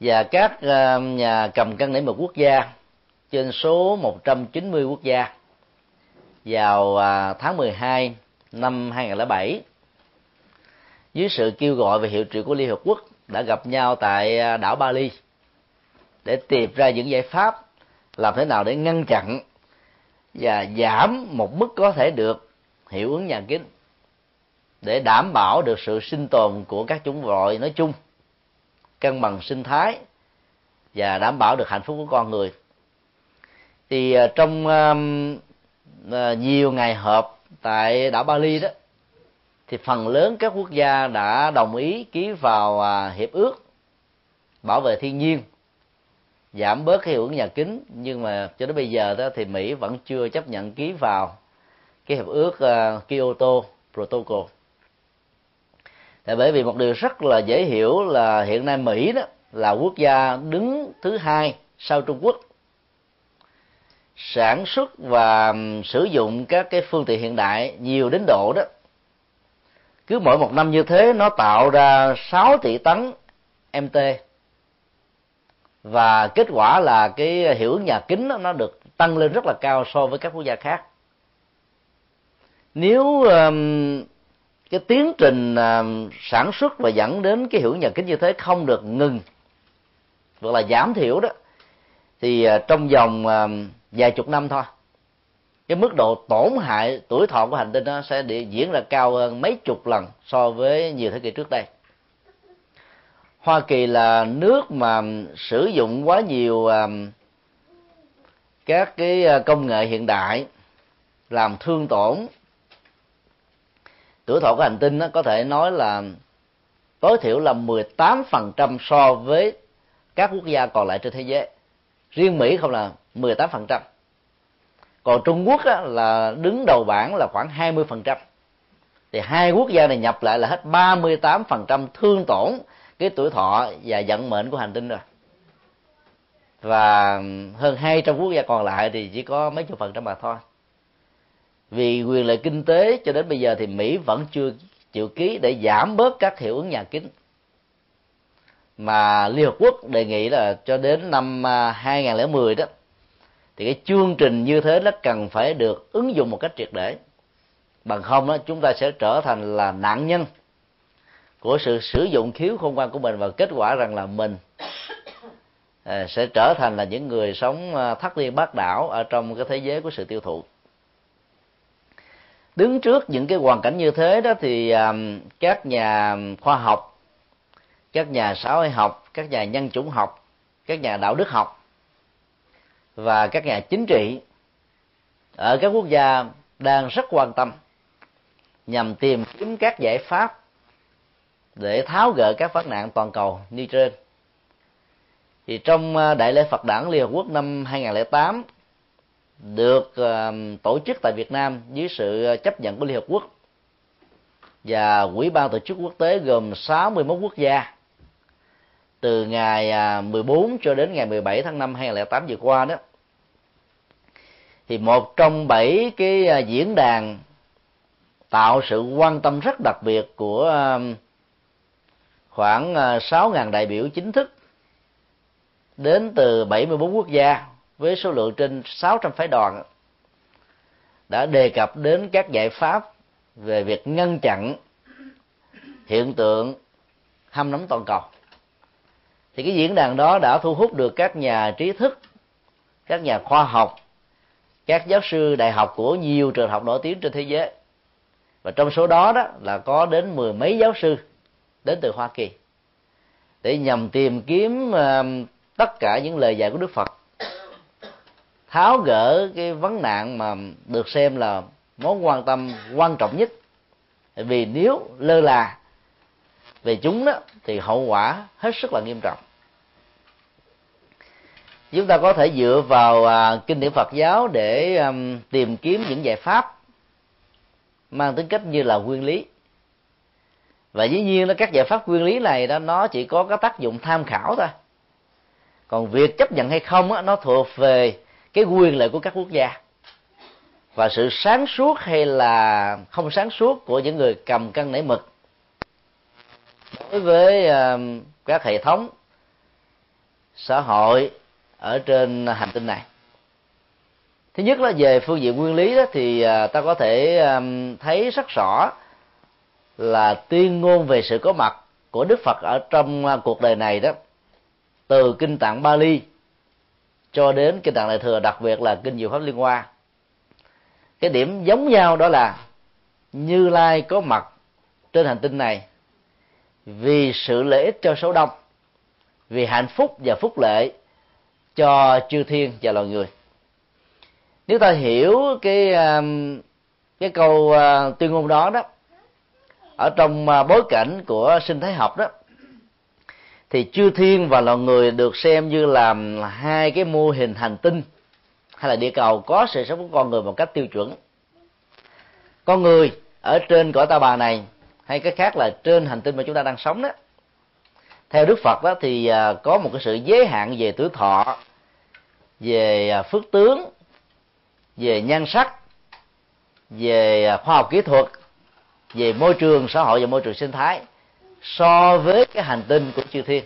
và các nhà cầm cân nảy mực quốc gia trên số 190 quốc gia vào tháng 12 năm 2007 dưới sự kêu gọi và hiệu triệu của Liên Hợp Quốc đã gặp nhau tại à, đảo Bali để tìm ra những giải pháp làm thế nào để ngăn chặn và giảm một mức có thể được hiệu ứng nhà kính để đảm bảo được sự sinh tồn của các chủng loại nói chung, cân bằng sinh thái và đảm bảo được hạnh phúc của con người. Thì à, trong à, nhiều ngày họp tại đảo Bali đó, thì phần lớn các quốc gia đã đồng ý ký vào à, hiệp ước bảo vệ thiên nhiên, giảm bớt cái hiệu ứng nhà kính. Nhưng mà cho đến bây giờ đó thì Mỹ vẫn chưa chấp nhận ký vào cái hiệp ước à, Kyoto Protocol. Tại bởi vì một điều rất là dễ hiểu là hiện nay Mỹ đó là quốc gia đứng thứ hai sau Trung Quốc sản xuất và sử dụng các cái phương tiện hiện đại nhiều đến độ đó. Cứ mỗi một năm như thế nó tạo ra 6 tỷ tấn MT và kết quả là cái hiệu ứng nhà kính đó, nó được tăng lên rất là cao so với các quốc gia khác. Nếu um, cái tiến trình um, sản xuất và dẫn đến cái hiệu ứng nhà kính như thế không được ngừng hoặc là giảm thiểu đó thì uh, trong vòng uh, vài chục năm thôi. Cái mức độ tổn hại tuổi thọ của hành tinh nó sẽ diễn ra cao hơn mấy chục lần so với nhiều thế kỷ trước đây. Hoa Kỳ là nước mà sử dụng quá nhiều um, các cái ờ, công nghệ hiện đại làm thương tổn. Tuổi thọ của hành tinh nó có thể nói là tối thiểu là 18% so với các quốc gia còn lại trên thế giới riêng Mỹ không là 18% còn Trung Quốc á, là đứng đầu bảng là khoảng 20% thì hai quốc gia này nhập lại là hết 38% thương tổn cái tuổi thọ và vận mệnh của hành tinh rồi. Và hơn 200 quốc gia còn lại thì chỉ có mấy chục phần trăm mà thôi. Vì quyền lợi kinh tế cho đến bây giờ thì Mỹ vẫn chưa chịu ký để giảm bớt các hiệu ứng nhà kính mà Liên Hợp Quốc đề nghị là cho đến năm à, 2010 đó thì cái chương trình như thế nó cần phải được ứng dụng một cách triệt để. Bằng không đó chúng ta sẽ trở thành là nạn nhân của sự sử dụng khiếu không ngoan của mình và kết quả rằng là mình à, sẽ trở thành là những người sống à, thất liên bát đảo ở trong cái thế giới của sự tiêu thụ. Đứng trước những cái hoàn cảnh như thế đó thì à, các nhà khoa học các nhà xã hội học, các nhà nhân chủng học, các nhà đạo đức học và các nhà chính trị ở các quốc gia đang rất quan tâm nhằm tìm kiếm các giải pháp để tháo gỡ các vấn nạn toàn cầu như trên. Thì trong ờ, đại lễ Phật đản Liên Hợp Quốc năm 2008 được ờ, tổ chức tại Việt Nam dưới sự ờ, chấp nhận của Liên Hợp Quốc và Quỹ ban tổ chức quốc tế gồm 61 quốc gia từ ngày à, 14 cho đến ngày 17 tháng 5 2008 vừa qua đó, thì một trong bảy cái à, diễn đàn tạo sự quan tâm rất đặc biệt của à, khoảng 6.000 đại biểu chính thức đến từ 74 quốc gia với số lượng trên 600 phái đoàn đã đề cập đến các giải pháp về việc ngăn chặn hiện tượng hâm nóng toàn cầu thì cái diễn đàn đó đã thu hút được các nhà trí thức, các nhà khoa học, các giáo sư đại học của nhiều trường học nổi tiếng trên thế giới. Và trong số đó đó là có đến mười mấy giáo sư đến từ hoa kỳ để nhằm tìm kiếm tất cả những lời dạy của đức phật. Tháo gỡ cái vấn nạn mà được xem là mối quan tâm quan trọng nhất. Vì nếu lơ là về chúng đó thì hậu quả hết sức là nghiêm trọng. Chúng ta có thể dựa vào à, kinh điển Phật giáo để à, tìm kiếm những giải pháp mang tính cách như là nguyên lý. Và dĩ nhiên là các giải pháp nguyên lý này đó nó chỉ có cái tác dụng tham khảo thôi. Còn việc chấp nhận hay không á, nó thuộc về cái quyền lợi của các quốc gia. Và sự sáng suốt hay là không sáng suốt của những người cầm cân nảy mực đối với à, các hệ thống xã hội ở trên hành tinh này. Thứ nhất là về phương diện nguyên lý đó thì à, ta có thể à, thấy rất rõ là tuyên ngôn về sự có mặt của đức phật ở trong cuộc đời này đó, từ kinh tạng bali cho đến kinh tạng đại thừa, đặc biệt là kinh diệu pháp liên hoa. Cái điểm giống nhau đó là như lai có mặt trên hành tinh này vì sự lợi ích cho số đông, vì hạnh phúc và phúc lệ cho chư thiên và loài người. Nếu ta hiểu cái um, cái câu uh, tuyên ngôn đó đó, ở trong uh, bối cảnh của sinh thái học đó, thì chư thiên và loài người được xem như là um, hai cái mô hình hành tinh hay là địa cầu có sự sống của con người một cách tiêu chuẩn. Con người ở trên cõi ta bà này hay cái khác là trên hành tinh mà chúng ta đang sống đó. Theo đức phật đó thì à, có một cái sự giới hạn về tuổi thọ, về à, phước tướng, về nhan sắc, về à, khoa học kỹ thuật, về môi trường xã hội và môi trường sinh thái so với cái hành tinh của chư thiên.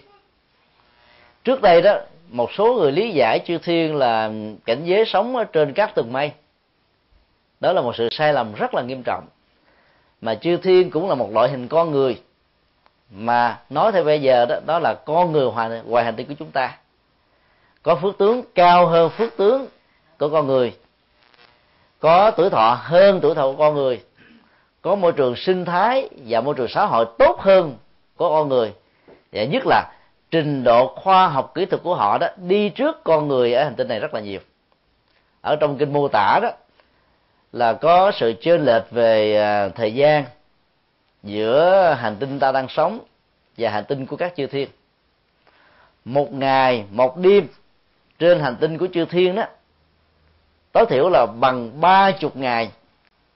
Trước đây đó, một số người lý giải chư thiên là cảnh giới sống ở trên các tầng mây. Đó là một sự sai lầm rất là nghiêm trọng mà chư thiên cũng là một loại hình con người. Mà nói theo bây giờ đó đó là con người ngoài, ngoài hành tinh của chúng ta. Có phước tướng cao hơn phước tướng của con người. Có tuổi thọ hơn tuổi thọ của con người. Có môi trường sinh thái và môi trường xã hội tốt hơn của con người. Và nhất là trình độ khoa học kỹ thuật của họ đó đi trước con người ở hành tinh này rất là nhiều. Ở trong kinh mô tả đó là có sự chênh lệch về à, thời gian giữa hành tinh ta đang sống và hành tinh của các chư thiên. Một ngày, một đêm, trên hành tinh của chư thiên đó, tối thiểu là bằng ba chục ngày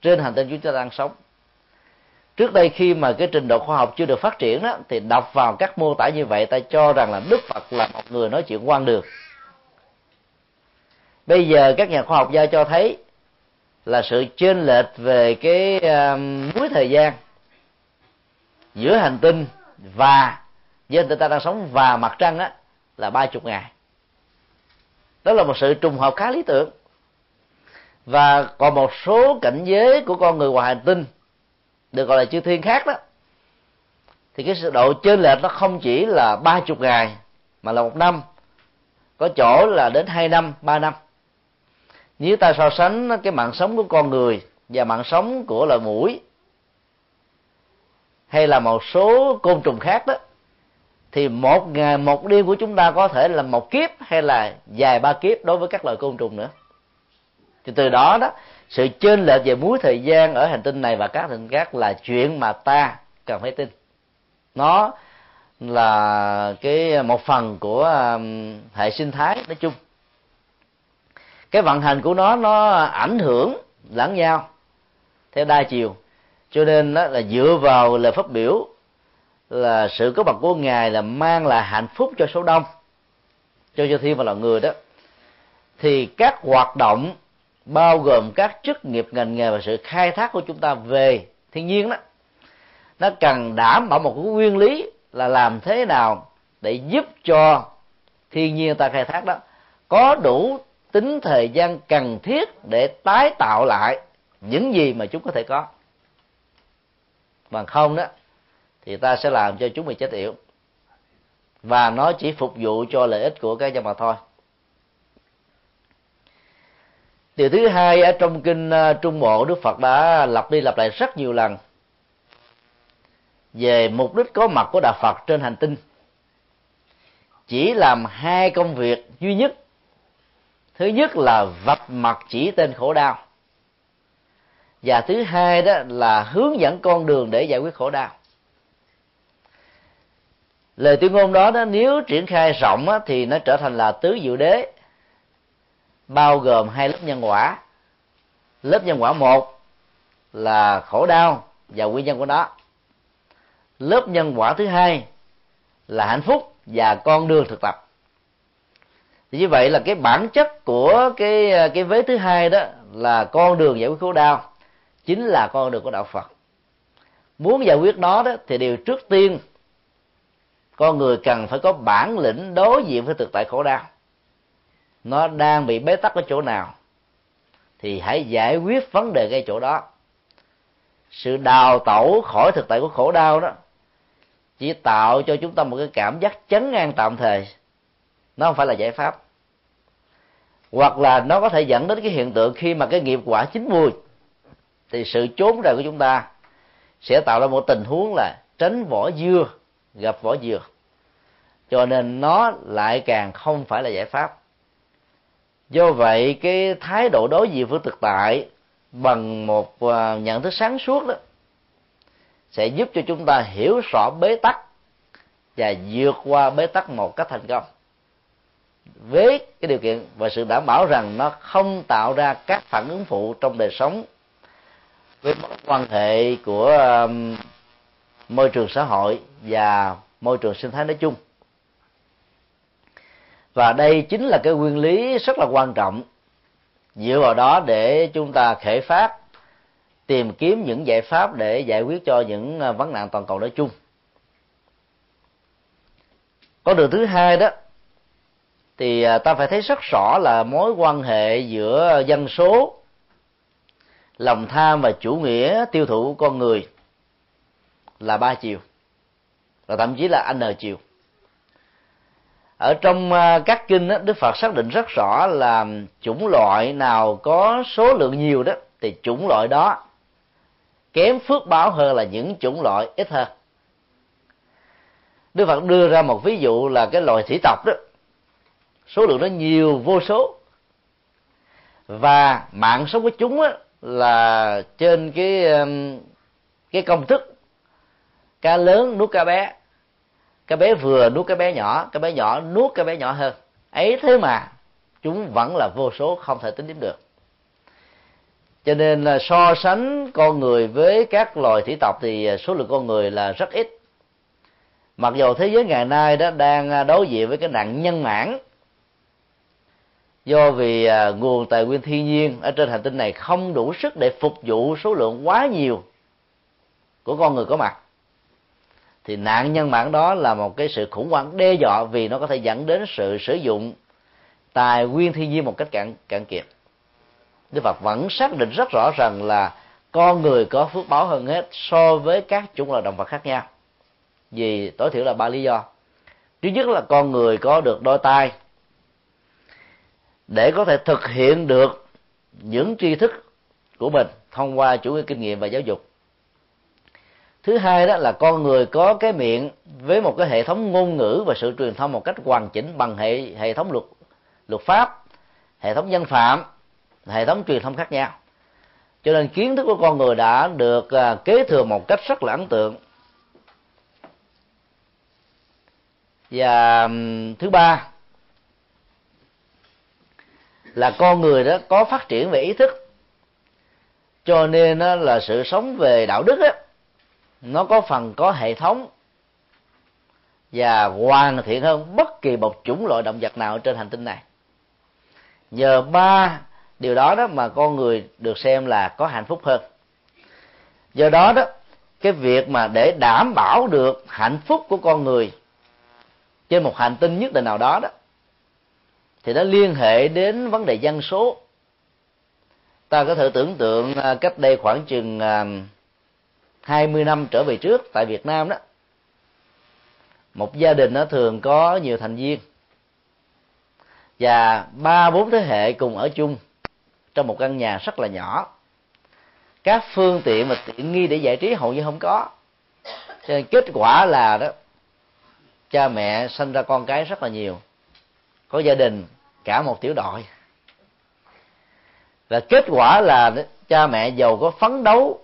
trên hành tinh chúng ta đang sống. Trước đây khi mà cái trình độ khoa học chưa được phát triển đó, thì đọc vào các mô tả như vậy, ta cho rằng là đức phật là một người nói chuyện quan đường. Bây giờ các nhà khoa học gia cho thấy là sự chênh lệch về cái uh, múi thời gian giữa hành tinh và với hành tinh ta đang sống và mặt trăng á là ba chục ngày. Đó là một sự trùng hợp khá lý tưởng. Và còn một số cảnh giới của con người ngoài hành tinh được gọi là chư thiên khác đó thì cái sự độ chênh lệch nó không chỉ là ba chục ngày mà là một năm. Có chỗ là đến hai năm ba năm nếu ta so sánh cái mạng sống của con người và mạng sống của loài mũi, hay là một số côn trùng khác đó, thì một ngày, một đêm của chúng ta có thể là một kiếp hay là dài ba kiếp đối với các loài côn trùng nữa. Thì từ đó đó, sự chênh lệch về múi thời gian ở hành tinh này và các hành tinh khác là chuyện mà ta cần phải tin. Nó là cái một phần của um, hệ sinh thái nói chung cái vận hành của nó nó ảnh hưởng lẫn nhau theo đa chiều. Cho nên đó là dựa vào lời phát biểu là sự có mặt của ngài là mang lại hạnh phúc cho số đông. Cho cho thiên và loài người đó. Thì các hoạt động bao gồm các chức nghiệp ngành nghề và sự khai thác của chúng ta về thiên nhiên đó, nó cần đảm bảo một cái nguyên lý là làm thế nào để giúp cho thiên nhiên ta khai thác đó. Có đủ tính thời gian cần thiết để tái tạo lại những gì mà chúng có thể có. Bằng không đó, thì ta sẽ làm cho chúng bị chết yểu. Và nó chỉ phục vụ cho lợi ích của cái nhân mà thôi. Điều thứ hai ở trong kinh à, trung bộ, đức phật đã lặp đi lặp lại rất nhiều lần về mục đích có mặt của đạo phật trên hành tinh. Chỉ làm hai công việc duy nhất thứ nhất là vạch mặt chỉ tên khổ đau. Và thứ hai đó là hướng dẫn con đường để giải quyết khổ đau. Lời tuyên ngôn đó, đó nếu triển khai rộng á, thì nó trở thành là tứ diệu đế bao gồm hai lớp nhân quả. Lớp nhân quả một là khổ đau và nguyên nhân của nó. Lớp nhân quả thứ hai là hạnh phúc và con đường thực tập thì như vậy là cái bản chất của cái cái vế thứ hai đó là con đường giải quyết khổ đau, chính là con đường của đạo phật. Muốn giải quyết nó đó thì điều trước tiên con người cần phải có bản lĩnh đối diện với thực tại khổ đau. Nó đang bị bế tắc ở chỗ nào thì hãy giải quyết vấn đề ngay chỗ đó. Sự đào tẩu khỏi thực tại của khổ đau đó chỉ tạo cho chúng ta một cái cảm giác chấn an tạm thời nó không phải là giải pháp. Hoặc là nó có thể dẫn đến cái hiện tượng khi mà cái nghiệp quả chín mùi, thì sự trốn rời của chúng ta sẽ tạo ra một tình huống là tránh vỏ dưa, gặp vỏ dừa. Cho nên nó lại càng không phải là giải pháp. Do vậy, cái thái độ đối diện với thực tại bằng một à, nhận thức sáng suốt đó sẽ giúp cho chúng ta hiểu rõ bế tắc và vượt qua bế tắc một cách thành công với cái điều kiện và sự đảm bảo rằng nó không tạo ra các phản ứng phụ trong đời sống với mối quan hệ của um, môi trường xã hội và môi trường sinh thái nói chung. Và đây chính là cái nguyên lý rất là quan trọng. Dựa vào đó để chúng ta khởi phát tìm kiếm những giải pháp để giải quyết cho những uh, vấn nạn toàn cầu nói chung. Con đường thứ hai đó thì à, ta phải thấy rất rõ là mối quan hệ giữa dân số lòng tham và chủ nghĩa tiêu thụ con người là ba chiều và thậm chí là n chiều. Ở trong à, các kinh đó, đức phật xác định rất rõ là chủng loại nào có số lượng nhiều đó thì chủng loại đó kém phước báo hơn là những chủng loại ít hơn. Đức phật đưa ra một ví dụ là cái loài thủy tộc đó số lượng nó nhiều vô số. Và mạng sống của chúng á, là trên cái um, cái công thức. Cá lớn nuốt cá bé. Cá bé vừa nuốt cá bé nhỏ cá bé nhỏ nuốt cá bé nhỏ hơn. Ấy thế mà chúng vẫn là vô số không thể tính đến được. Cho nên là so sánh con người với các loài thủy tộc thì số lượng con người là rất ít. Mặc dù thế giới ngày nay đó đang à, đối diện với cái nạn nhân mãn do vì à, nguồn tài nguyên thiên nhiên ở trên hành tinh này không đủ sức để phục vụ số lượng quá nhiều của con người có mặt thì nạn nhân mạng đó là một cái sự khủng hoảng đe dọa vì nó có thể dẫn đến sự sử dụng tài nguyên thiên nhiên một cách cạn cạn kiệt. Đức Phật vẫn xác định rất rõ rằng là con người có phước báo hơn hết so với các chủng loại động vật khác nhau. Vì tối thiểu là ba lý do. Thứ nhất là con người có được đôi tay để có thể thực hiện được những tri thức của mình thông qua chủ nghĩa kinh nghiệm và giáo dục. Thứ hai đó là con người có cái miệng với một cái hệ thống ngôn ngữ và sự truyền thông một cách hoàn chỉnh bằng hệ hệ thống luật luật pháp, hệ thống dân phạm, hệ thống truyền thông khác nhau. Cho nên kiến thức của con người đã được à, kế thừa một cách rất là ấn tượng. Và thứ ba là con người đó có phát triển về ý thức. Cho nên đó là sự sống về đạo đức đó, nó có phần có hệ thống và hoàn thiện hơn bất kỳ một chủng loại động vật nào trên hành tinh này. Nhờ ba điều đó đó mà con người được xem là có hạnh phúc hơn. Do đó đó cái việc mà để đảm bảo được hạnh phúc của con người trên một hành tinh nhất định nào đó đó thì nó liên hệ đến vấn đề dân số. Ta có thể tưởng tượng à, cách đây khoảng chừng à, 20 năm trở về trước tại Việt Nam đó, một gia đình nó thường có nhiều thành viên và ba bốn thế hệ cùng ở chung trong một căn nhà rất là nhỏ. Các phương tiện mà tiện nghi để giải trí hầu như không có. Cho nên kết quả là đó, cha mẹ sinh ra con cái rất là nhiều có gia đình, cả một tiểu đội. Là kết quả là cha mẹ giàu có phấn đấu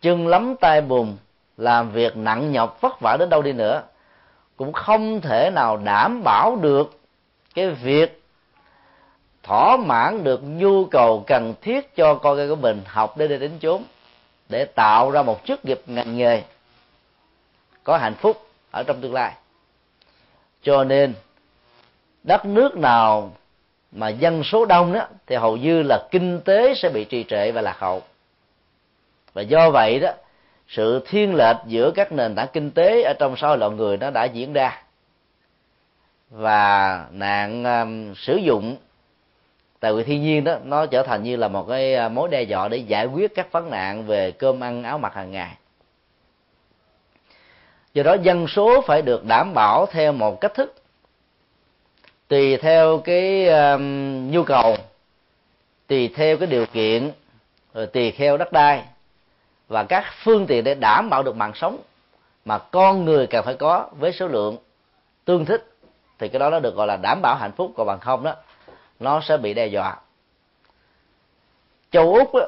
chân lắm tay bùn, làm việc nặng nhọc, vất vả đến đâu đi nữa. Cũng không thể nào đảm bảo được cái việc thỏa mãn được nhu cầu cần thiết cho con cái của mình học đến đây đến chốn, để tạo ra một chức nghiệp ngành nghề có hạnh phúc ở trong tương lai. Cho nên đất nước nào mà dân số đông đó thì hầu như là kinh tế sẽ bị trì trệ và lạc hậu. Và do vậy đó sự thiên lệch giữa các nền tảng kinh tế ở trong xã hội loài người nó đã diễn ra. Và nạn um, sử dụng tài nguyên thiên nhiên đó nó trở thành như là một cái à, mối đe dọa để giải quyết các vấn nạn về cơm ăn áo mặc hàng ngày. Do đó dân số phải được đảm bảo theo một cách thức tùy theo cái um, nhu cầu tùy theo cái điều kiện rồi tùy theo đất đai. Và các phương tiện để đảm bảo được mạng sống mà con người cần phải có với số lượng tương thích thì cái đó nó được gọi là đảm bảo hạnh phúc. Còn bằng không đó nó sẽ bị đe dọa. Châu úc đó,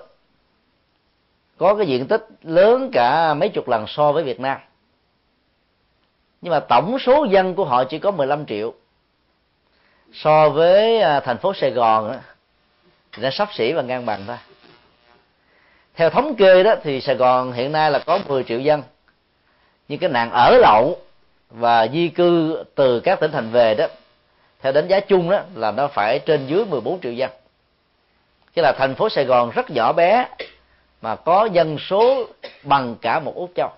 có cái diện tích lớn cả mấy chục lần so với việt nam. Nhưng mà tổng số dân của họ chỉ có 15 triệu so với à, thành phố Sài Gòn thì nó sắp xỉ và ngang bằng thôi. Theo thống kê đó thì Sài Gòn hiện nay là có 10 triệu dân. Nhưng cái nạn ở lậu và di cư từ các tỉnh thành về đó, theo đánh giá chung đó, là nó phải trên dưới 14 triệu dân. Chứ là thành phố Sài Gòn rất nhỏ bé, mà có dân số bằng cả một úc châu.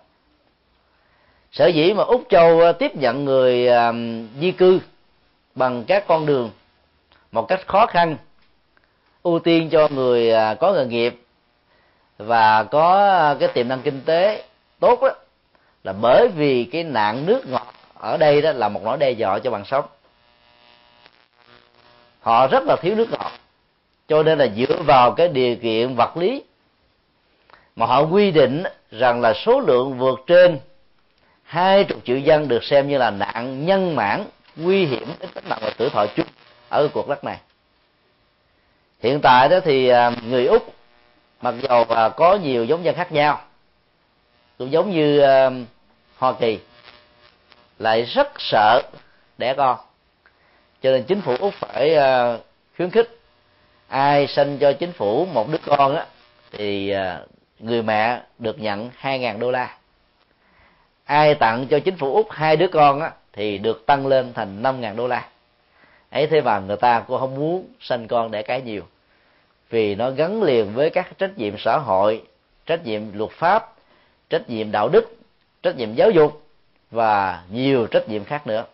Sở dĩ mà úc châu à, tiếp nhận người à, di cư bằng các con đường. Một cách khó khăn, ưu tiên cho người à, có nghề nghiệp và có à, cái tiềm năng kinh tế tốt đó, là bởi vì cái nạn nước ngọt ở đây đó là một nỗi đe dọa cho bằng sống. Họ rất là thiếu nước ngọt, cho nên là dựa vào cái điều kiện vật lý mà họ quy định rằng là số lượng vượt trên hai chục triệu dân được xem như là nạn nhân mãn nguy hiểm đến tính mạng và tuổi thọ chung ở cuộc đất này. Hiện tại đó thì à, người úc mặc dầu à, có nhiều giống dân khác nhau, cũng giống như à, hoa kỳ, lại rất sợ đẻ con. Cho nên chính phủ úc phải khuyến khích ai sinh cho chính phủ một đứa con á, thì người mẹ được nhận hai ngàn đô la. Ai tặng cho chính phủ úc hai đứa con á thì được tăng lên thành năm ngàn đô la. Ấy thế mà người ta cũng không muốn sinh con để cái nhiều, vì nó gắn liền với các trách nhiệm xã hội, trách nhiệm luật pháp, trách nhiệm đạo đức, trách nhiệm giáo dục và nhiều trách nhiệm khác nữa.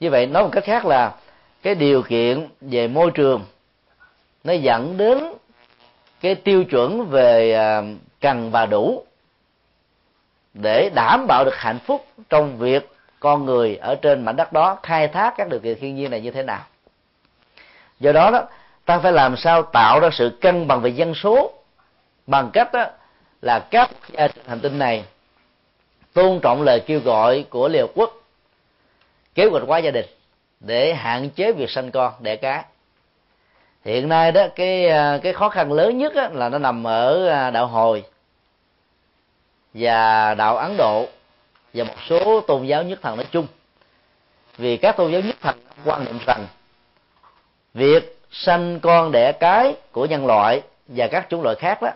Như vậy nói một cách khác là cái điều kiện về môi trường nó dẫn đến cái tiêu chuẩn về à, cần và đủ để đảm bảo được hạnh phúc trong việc con người ở trên mảnh đất đó khai thác các điều kiện thiên nhiên này như thế nào. Do đó đó, ta phải làm sao tạo ra sự cân bằng về dân số bằng cách đó là các trên hành tinh này tôn trọng lời kêu gọi của liên hợp quốc, kế hoạch hóa gia đình để hạn chế việc sanh con, đẻ cái. Hiện nay đó, cái à, cái khó khăn lớn nhất là nó nằm ở à, đạo hồi và đạo ấn độ và một số tôn giáo nhất thần nói chung. Vì các tôn giáo nhất thần quan niệm rằng việc sanh con đẻ cái của nhân loại và các chủng loại khác đó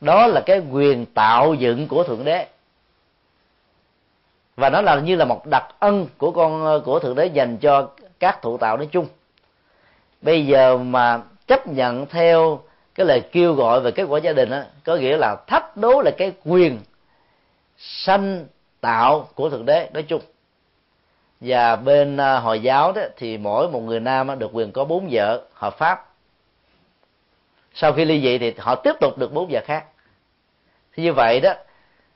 đó là cái quyền tạo dựng của thượng đế. Và nó là như là một đặc ân của con của thượng đế dành cho các thụ tạo nói chung. Bây giờ mà chấp nhận theo cái lời kêu gọi về kết quả gia đình đó, có nghĩa là thách đố là cái quyền sanh tạo của thượng đế, nói chung. Và bên à, hồi giáo đó thì mỗi một người nam được quyền có bốn vợ, hợp pháp. Sau khi ly dị thì họ tiếp tục được bốn vợ khác. Thì như vậy đó,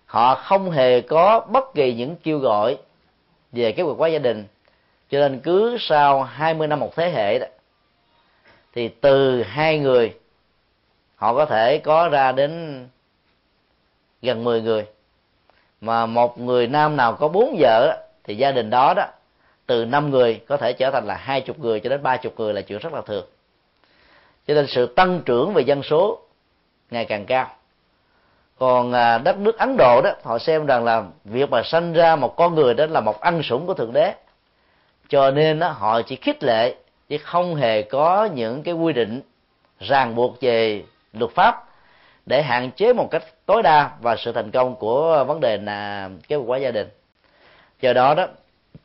họ không hề có bất kỳ những kêu gọi về cái quyền quá gia đình. Cho nên cứ sau 20 năm một thế hệ đó, thì từ hai người, họ có thể có ra đến gần 10 người mà một người nam nào có bốn vợ thì gia đình đó đó từ năm người có thể trở thành là hai chục người cho đến ba chục người là chuyện rất là thường. Cho nên sự tăng trưởng về dân số ngày càng cao. Còn à, đất nước ấn độ đó họ xem rằng là việc mà sanh ra một con người đó là một ân sủng của thượng đế. Cho nên đó, họ chỉ khích lệ chứ không hề có những cái quy định ràng buộc về luật pháp để hạn chế một cách tối đa và sự thành công của vấn đề là kế hoạch gia đình. Do đó đó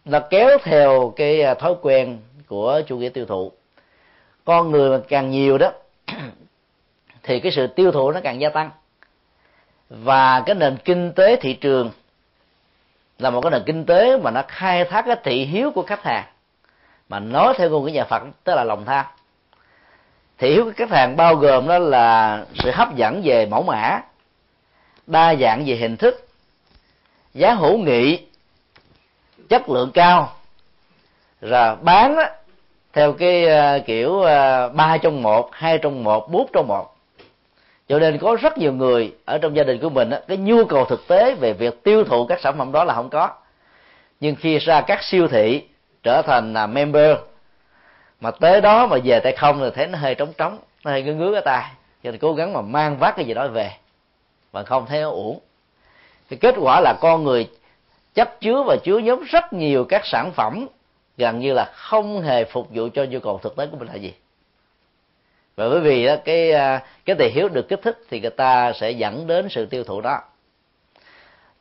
nó kéo theo cái à, thói quen của chủ nghĩa tiêu thụ. Con người mà càng nhiều đó, thì cái sự tiêu thụ nó càng gia tăng. Và cái nền kinh tế thị trường là một cái nền kinh tế mà nó khai thác cái thị hiếu của khách hàng, mà nói theo ngôn ngữ nhà Phật, tức là lòng tham thị hiếu của khách hàng bao gồm đó là sự hấp dẫn về mẫu mã đa dạng về hình thức giá hữu nghị chất lượng cao rồi bán đó, theo cái ờ, kiểu ờ, ba trong một hai trong một bốn trong một. Cho nên có rất nhiều người ở trong gia đình của mình đó, cái nhu cầu thực tế về việc tiêu thụ các sản phẩm đó là không có. Nhưng khi ra các siêu thị trở thành là member mà tới đó mà về tay không thì thấy nó hơi trống trống nó hơi ngứa ngứa cái tay. Cho nên cố gắng mà mang vác cái gì đó về. Mà không thấy nó uổng. Thì kết quả là con người chấp chứa và chứa nhóm rất nhiều các sản phẩm gần như là không hề phục vụ cho nhu cầu thực tế của mình là gì. Và bởi vì đó, cái à, cái tỳ hiếu được kích thích thì người ta sẽ dẫn đến sự tiêu thụ đó.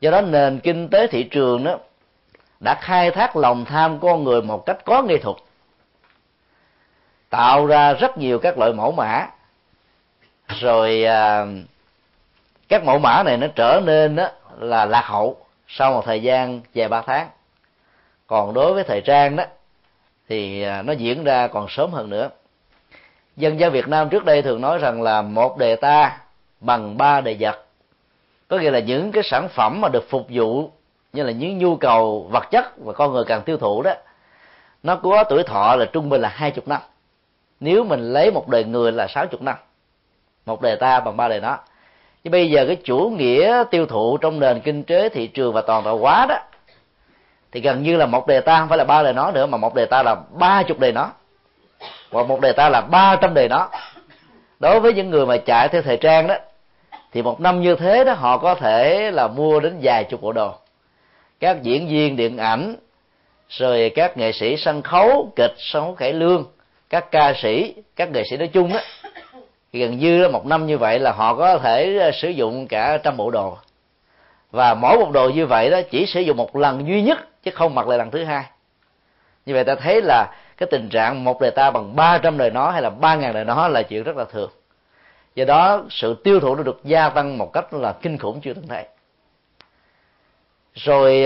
Do đó nền kinh tế thị trường đó đã khai thác lòng tham con người một cách có nghệ thuật tạo ra rất nhiều các loại mẫu mã. Rồi à, các mẫu mã này nó trở nên đó là lạc hậu sau một thời gian vài ba tháng. Còn đối với thời trang đó thì à, nó diễn ra còn sớm hơn nữa. Dân gian việt nam trước đây thường nói rằng là một đề ta bằng ba đề vật. Có nghĩa là những cái sản phẩm mà được phục vụ như là những nhu cầu vật chất và con người cần tiêu thụ đó nó có tuổi thọ là trung bình là hai chục năm nếu mình lấy một đời người là sáu chục năm, một đời ta bằng ba đời nó, chứ bây giờ cái chủ nghĩa tiêu thụ trong nền kinh tế, thị trường và toàn cầu hóa đó, thì gần như là một đề ta không phải là ba đề nó nữa, mà một đề ta là ba chục đề nó. Hoặc một đề ta là ba trăm đề nó. Đối với những người mà chạy theo thời trang đó, thì một năm như thế đó, họ có thể là mua đến vài chục bộ đồ. Các diễn viên điện ảnh, rồi các nghệ sĩ sân khấu, kịch, sân khấu cải lương các ca sĩ, các nghệ sĩ nói chung á, thì gần như một năm như vậy là họ có thể ờ, sử dụng cả trăm bộ đồ. Và mỗi một đồ như vậy đó chỉ sử dụng một lần duy nhất, chứ không mặc lại lần thứ hai. Như vậy ta thấy là cái tình trạng một đời ta bằng 300 đời nó hay là ba ngàn đời nó là chuyện rất là thường. Do đó, sự tiêu thụ nó được gia tăng một cách là kinh khủng chưa từng thấy. Rồi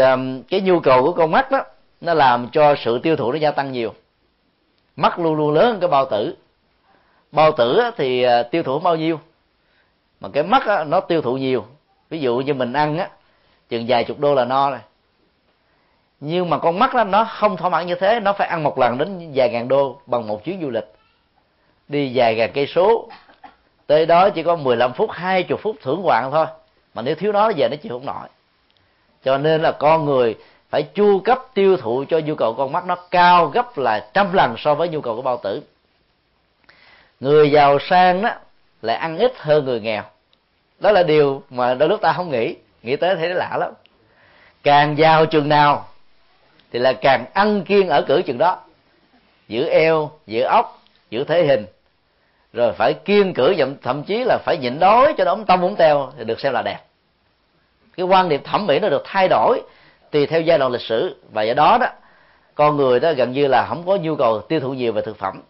cái nhu cầu của con mắt đó, nó làm cho sự tiêu thụ nó gia tăng nhiều mắt luôn luôn lớn hơn cái bao tử. Bao tử thì à, tiêu thụ bao nhiêu? Mà cái mắt nó tiêu thụ nhiều. Ví dụ như mình ăn á, chừng vài chục đô là no rồi. Nhưng mà con mắt đó nó không thỏa mãn như thế, nó phải ăn một lần đến vài ngàn đô bằng một chuyến du lịch. Đi vài ngàn cây số. Tới đó chỉ có 15 phút 20 phút thưởng ngoạn thôi. Mà nếu thiếu nó về nó chịu không nổi. Cho nên là con người phải chu cấp tiêu thụ cho nhu cầu con mắt nó cao gấp là trăm lần so với nhu cầu của bao tử. Người giàu sang đó lại ăn ít hơn người nghèo. Đó là điều mà đôi lúc ta không nghĩ. Nghĩ tới thấy nó lạ lắm. Càng giàu chừng nào thì là càng ăn kiêng ở cử chừng đó. Giữ eo, giữ ốc giữ thể hình. Rồi phải kiên cử thậm chí là phải nhịn đói cho nó ống tâm ống teo thì được xem là đẹp. Cái quan niệm thẩm mỹ nó được thay đổi tùy theo giai đoạn lịch sử. Và do đó đó con người đó gần như là không có nhu cầu tiêu thụ nhiều về thực phẩm.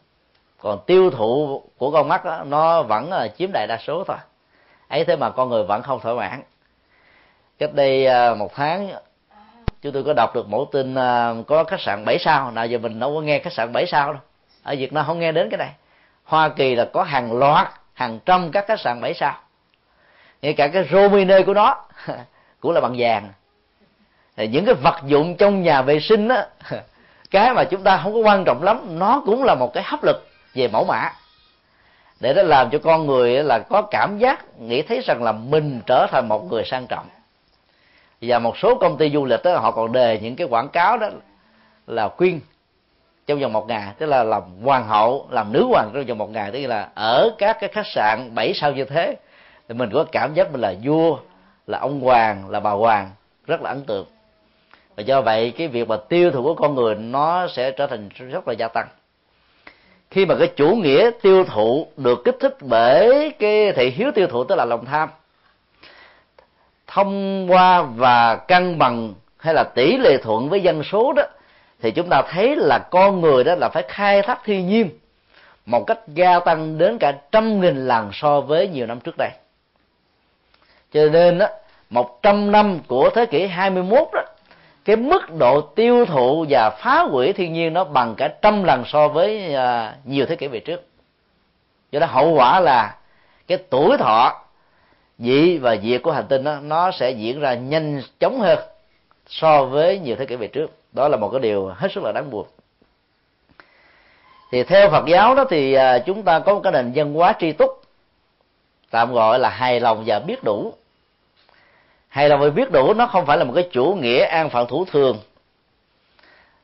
Còn tiêu thụ của con mắt đó, nó vẫn là chiếm đại đa số thôi. Ấy thế mà con người vẫn không thỏa mãn. Cách đây à, một tháng chúng tôi có đọc được mẫu tin à, có khách sạn 7 sao. Nào giờ mình đâu có nghe khách sạn 7 sao đâu. Ở việt nam không nghe đến cái này. Hoa kỳ là có hàng loạt hàng trăm các khách sạn 7 sao. Ngay cả cái romine của nó cũng là bằng vàng những cái vật dụng trong nhà vệ sinh á, cái mà chúng ta không có quan trọng lắm, nó cũng là một cái hấp lực về mẫu mã. Để nó làm cho con người là có cảm giác, nghĩ thấy rằng là mình trở thành một người sang trọng. Và một số công ty du lịch đó họ còn đề những cái quảng cáo đó là khuyên trong vòng một ngày, tức là làm hoàng hậu, làm nữ hoàng trong vòng một ngày. Tức là ở các cái khách sạn bảy sao như thế, thì mình có cảm giác mình là vua, là ông hoàng, là bà hoàng, rất là ấn tượng và do vậy, cái việc mà tiêu thụ của con người nó sẽ trở thành rất là gia tăng. Khi mà cái chủ nghĩa tiêu thụ được kích thích bởi cái thị hiếu tiêu thụ, tức là lòng tham, thông qua và cân bằng hay là tỷ lệ thuận với dân số đó, thì chúng ta thấy là con người đó là phải khai thác thiên nhiên một cách gia tăng đến cả trăm nghìn lần so với nhiều năm trước đây. Cho nên đó một trăm năm của thế kỷ 21 đó cái mức độ tiêu thụ và phá hủy thiên nhiên nó bằng cả trăm lần so với à, nhiều thế kỷ về trước. Do đó hậu quả là cái tuổi thọ dị và diệt của hành tinh đó, nó sẽ diễn ra nhanh chóng hơn so với nhiều thế kỷ về trước. Đó là một cái điều hết sức là đáng buồn. Thì theo Phật giáo đó thì à, chúng ta có một cái nền văn hóa tri túc tạm gọi là hài lòng và biết đủ hay là và biết đủ nó không phải là một cái chủ nghĩa an phận thủ thường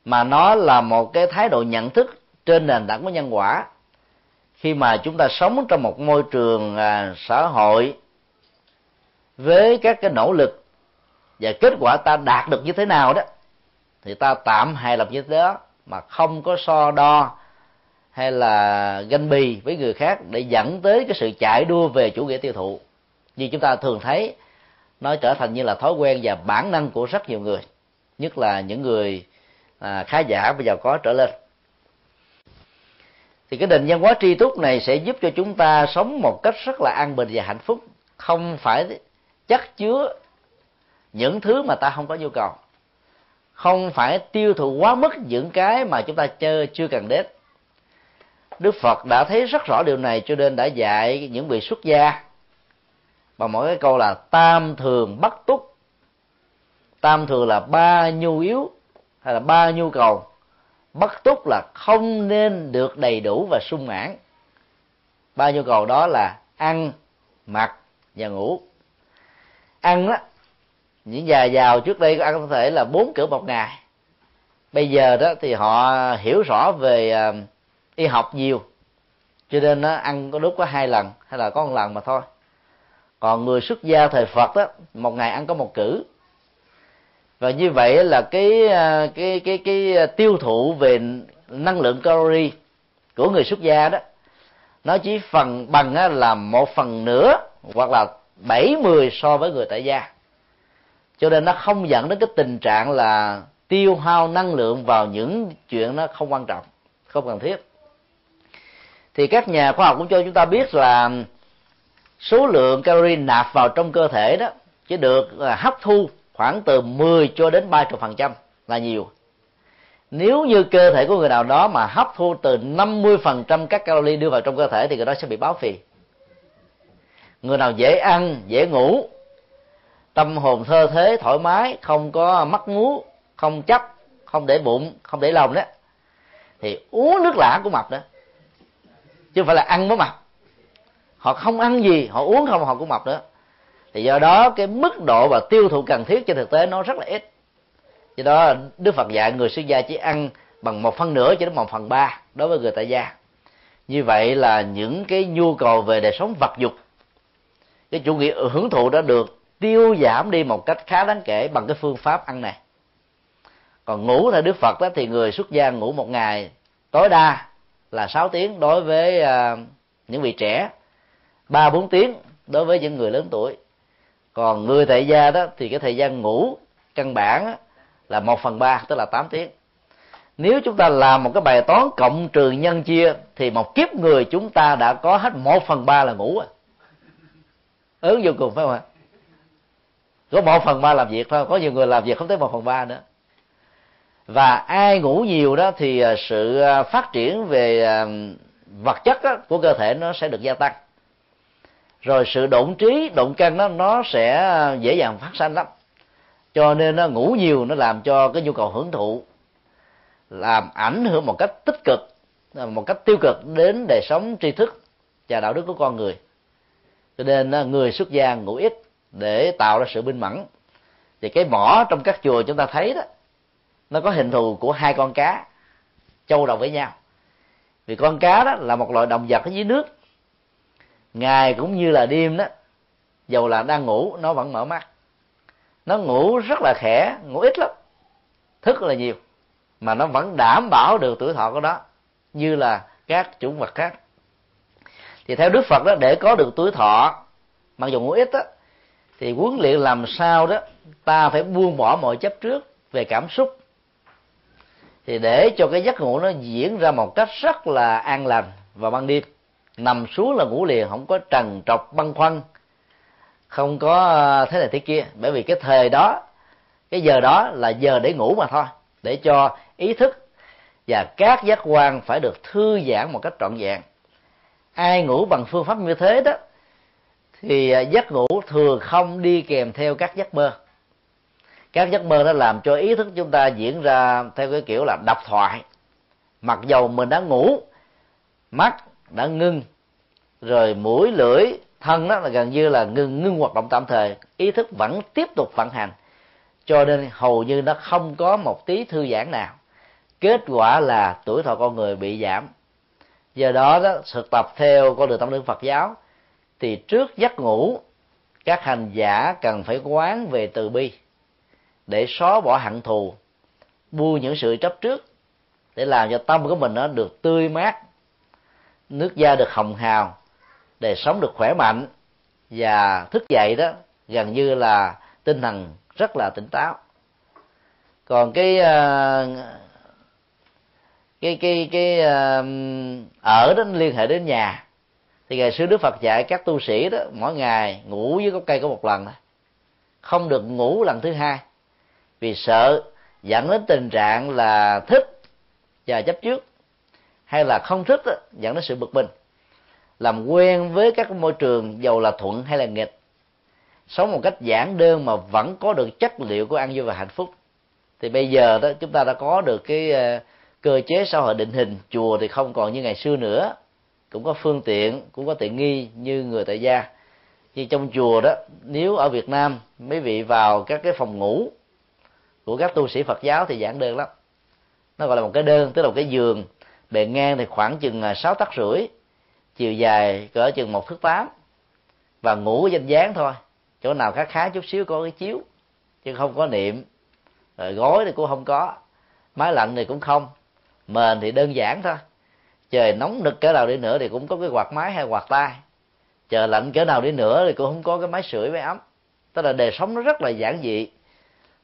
mà nó là một cái thái độ nhận thức trên nền tảng của nhân quả. Khi mà chúng ta sống trong một môi trường à, xã hội với các cái nỗ lực và kết quả ta đạt được như thế nào đó thì ta tạm hài lòng như thế đó mà không có so đo hay là ganh bì với người khác để dẫn tới cái sự chạy đua về chủ nghĩa tiêu thụ. Như chúng ta thường thấy nó trở thành như là thói quen và bản năng của rất nhiều người nhất là những người à, khá giả và giàu có trở lên. Thì cái định văn hóa tri túc này sẽ giúp cho chúng ta sống một cách rất là an bình và hạnh phúc không phải chắc chứa những thứ mà ta không có nhu cầu. Không phải tiêu thụ quá mức những cái mà chúng ta chưa chưa cần đến. Đức phật đã thấy rất rõ điều này cho nên đã dạy những vị xuất gia và mỗi cái câu là tam thường bắt túc. Tam thường là ba nhu yếu hay là ba nhu cầu. Bất túc là không nên được đầy đủ và sung mãn. Ba nhu cầu đó là ăn mặc và ngủ. Ăn á những già giàu trước đây có ăn có thể là bốn cửa một ngày. Bây giờ đó thì họ hiểu rõ về uh, y học nhiều. Cho nên nó ăn có lúc có hai lần hay là có một lần mà thôi còn người xuất gia thời phật đó một ngày ăn có một cử. Và như vậy là cái à, cái cái cái tiêu thụ về năng lượng calorie của người xuất gia đó, nó chỉ phần bằng là một phần nửa hoặc là bảy mươi so với người tại gia. Cho nên nó không dẫn đến cái tình trạng là tiêu hao năng lượng vào những chuyện nó không quan trọng, không cần thiết. Thì các nhà khoa học cũng cho chúng ta biết là số lượng calorie nạp vào trong cơ thể đó chỉ được à, hấp thu khoảng từ 10 cho đến 30 phần trăm là nhiều. Nếu như cơ thể của người nào đó mà hấp thu từ 50 phần trăm các calorie đưa vào trong cơ thể thì người đó sẽ bị báo phì. Người nào dễ ăn, dễ ngủ, tâm hồn thơ thế, thoải mái, không có mắc ngú, không chấp, không để bụng, không để lòng đó, thì uống nước lã của mập đó. Chứ không phải là ăn mới mập họ không ăn gì họ uống không họ cũng mập nữa. Thì do đó cái mức độ và tiêu thụ cần thiết trên thực tế nó rất là ít. Do đó đức phật dạy người xuất gia chỉ ăn bằng một phần nửa cho đến một phần ba đối với người tại gia. Như vậy là những cái nhu cầu về đời sống vật dục cái chủ nghĩa hưởng thụ đã được tiêu giảm đi một cách khá đáng kể bằng cái phương pháp ăn này. Còn ngủ theo đức phật đó thì người xuất gia ngủ một ngày tối đa là 6 tiếng đối với uh, những vị trẻ ba bốn tiếng đối với những người lớn tuổi. Còn người tại gia đó thì cái thời gian ngủ căn bản là một phần ba, tức là 8 tiếng. Nếu chúng ta làm một cái bài toán cộng trừ nhân chia thì một kiếp người chúng ta đã có hết một phần ba là ngủ ớn vô cùng phải không ạ? Có một phần ba làm việc thôi có nhiều người làm việc không tới một phần ba nữa. Và ai ngủ nhiều đó thì à, sự à, phát triển về à, vật chất của cơ thể nó sẽ được gia tăng rồi sự độn trí, độn cân nó nó sẽ dễ dàng phát sanh lắm. Cho nên nó ngủ nhiều, nó làm cho cái nhu cầu hưởng thụ làm ảnh hưởng một cách tích cực, một cách tiêu cực đến đời sống tri thức và đạo đức của con người. Cho nên à, người xuất gia ngủ ít để tạo ra sự minh mẫn. Thì cái mỏ trong các chùa chúng ta thấy đó, nó có hình thù của hai con cá, châu đầu với nhau. Vì con cá đó là một loại động vật ở dưới nước ngày cũng như là đêm đó, dầu là đang ngủ, nó vẫn mở mắt. Nó ngủ rất là khẽ, ngủ ít lắm, thức là nhiều, mà nó vẫn đảm bảo được tuổi thọ của nó, như là các chủng vật khác. Thì theo đức phật đó, để có được tuổi thọ, mặc dù ngủ ít đó, thì huấn luyện làm sao đó, ta phải buông bỏ mọi chấp trước về cảm xúc. Thì để cho cái giấc ngủ nó diễn ra một cách rất là an lành vào ban đêm nằm xuống là ngủ liền, không có trần trọc, băn khoăn. Không có ờ, thế này thế kia. Bởi vì cái thời đó, cái giờ đó là giờ để ngủ mà thôi, để cho ý thức và các giác quan phải được thư giãn một cách trọn vẹn. Ai ngủ bằng phương pháp như thế đó, thì ờ, giấc ngủ thường không đi kèm theo các giấc mơ. Các giấc mơ nó làm cho ý thức chúng ta diễn ra theo cái kiểu là độc thoại. Mặc dầu mình đã ngủ, mắt đã ngưng. Rồi mũi lưỡi thân đó là gần như là ngưng ngưng hoạt động tạm thời. Ý thức vẫn tiếp tục vận hành. Cho nên hầu như nó không có một tí thư giãn nào. Kết quả là tuổi thọ con người bị giảm. Do đó đó, thực tập theo con đường tâm linh Phật giáo, thì trước giấc ngủ, các hành giả cần phải quán về từ bi để xóa bỏ hận thù buông những sự chấp trước để làm cho tâm của mình nó được tươi mát nước da được hồng hào để sống được khỏe mạnh và thức dậy đó gần như là tinh thần rất là tỉnh táo. Còn cái ờ, cái cái cái ờ, ở đó liên hệ đến nhà. Thì ngày xưa đức phật dạy các tu sĩ đó, mỗi ngày ngủ với gốc cây có một lần không được ngủ lần thứ hai. Vì sợ dẫn đến tình trạng là thích và chấp trước hay là không thích đó, dẫn đến sự bực mình. Làm quen với các môi trường giàu là thuận hay là nghịch. Sống một cách giản đơn mà vẫn có được chất liệu của an vui và hạnh phúc. Thì bây giờ đó chúng ta đã có được cái ờ, cơ chế xã hội định hình. Chùa thì không còn như ngày xưa nữa. Cũng có phương tiện cũng có tiện nghi như người tại gia. Nhưng trong chùa đó nếu ở Việt Nam mấy vị vào các cái phòng ngủ của các tu sĩ Phật giáo thì giản đơn lắm. Nó gọi là một cái đơn tức là một cái giường bề ngang thì khoảng chừng à, sáu tấc rưỡi, chiều dài cỡ chừng một thước tám. Và ngủ danh dáng thôi, chỗ nào khá khá chút xíu có cái chiếu, chứ không có niệm. Rồi gối thì cũng không có, máy lạnh thì cũng không, mền thì đơn giản thôi. Trời nóng nực cỡ nào đi nữa thì cũng có cái quạt máy hay quạt tay trời lạnh cỡ nào đi nữa thì cũng không có cái máy sưởi, máy ấm. Tức là đời sống nó rất là giản dị.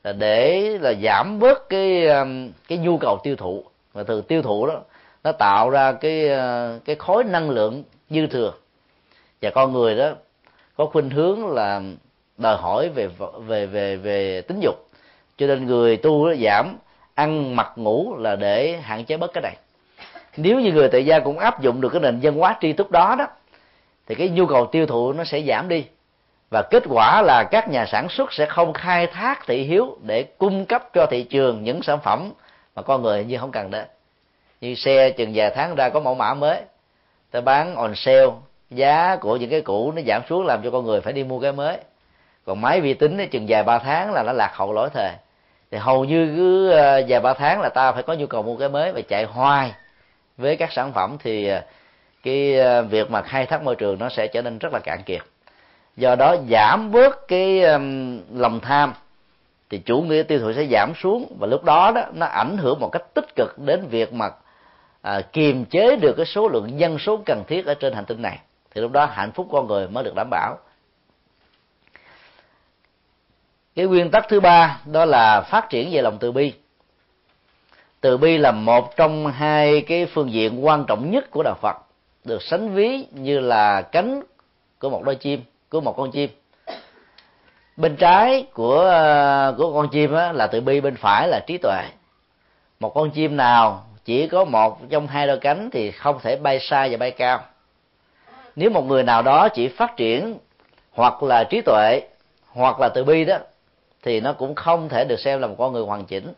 Là để là giảm bớt cái à, cái nhu cầu tiêu thụ. Và thường tiêu thụ đó nó tạo ra cái ờ, cái khối năng lượng dư thừa. Và con người đó có khuynh hướng là đòi hỏi về về về về tính dục. Cho nên người tu giảm ăn, mặc, ngủ là để hạn chế bớt cái này. Nếu như người tại gia cũng áp dụng được cái nền văn hóa tri túc đó đó, thì cái nhu cầu tiêu thụ nó sẽ giảm đi. Và kết quả là các nhà sản xuất sẽ không khai thác thị hiếu để cung cấp cho thị trường những sản phẩm mà con người như không cần đến như xe chừng vài tháng ra có mẫu mã mới. Ta bán on sale, giá của những cái cũ nó giảm xuống làm cho con người phải đi mua cái mới. Còn máy vi tính chừng vài ba tháng là nó lạc hậu lỗi thời. Thì hầu như cứ ờ, vài ba tháng là ta phải có nhu cầu mua cái mới và chạy hoài với các sản phẩm thì ờ, cái ờ, việc mà khai thác môi trường nó sẽ trở nên rất là cạn kiệt. Do đó giảm bớt cái lòng tham thì chủ nghĩa tiêu thụ sẽ giảm xuống và lúc đó đó nó ảnh hưởng một cách tích cực đến việc mà à, kiềm chế được cái số lượng dân số cần thiết ở trên hành tinh này thì lúc đó hạnh phúc con người mới được đảm bảo. Cái nguyên tắc thứ ba đó là phát triển về lòng từ bi. Từ bi là một trong hai cái phương diện quan trọng nhất của đạo phật được sánh ví như là cánh của một đôi chim của một con chim. Bên trái của à, của con chim á, là từ bi bên phải là trí tuệ. Một con chim nào chỉ có một trong hai đôi cánh thì không thể bay xa và bay cao. Nếu một người nào đó chỉ phát triển hoặc là trí tuệ hoặc là từ bi đó, thì nó cũng không thể được xem là một con người hoàn chỉnh.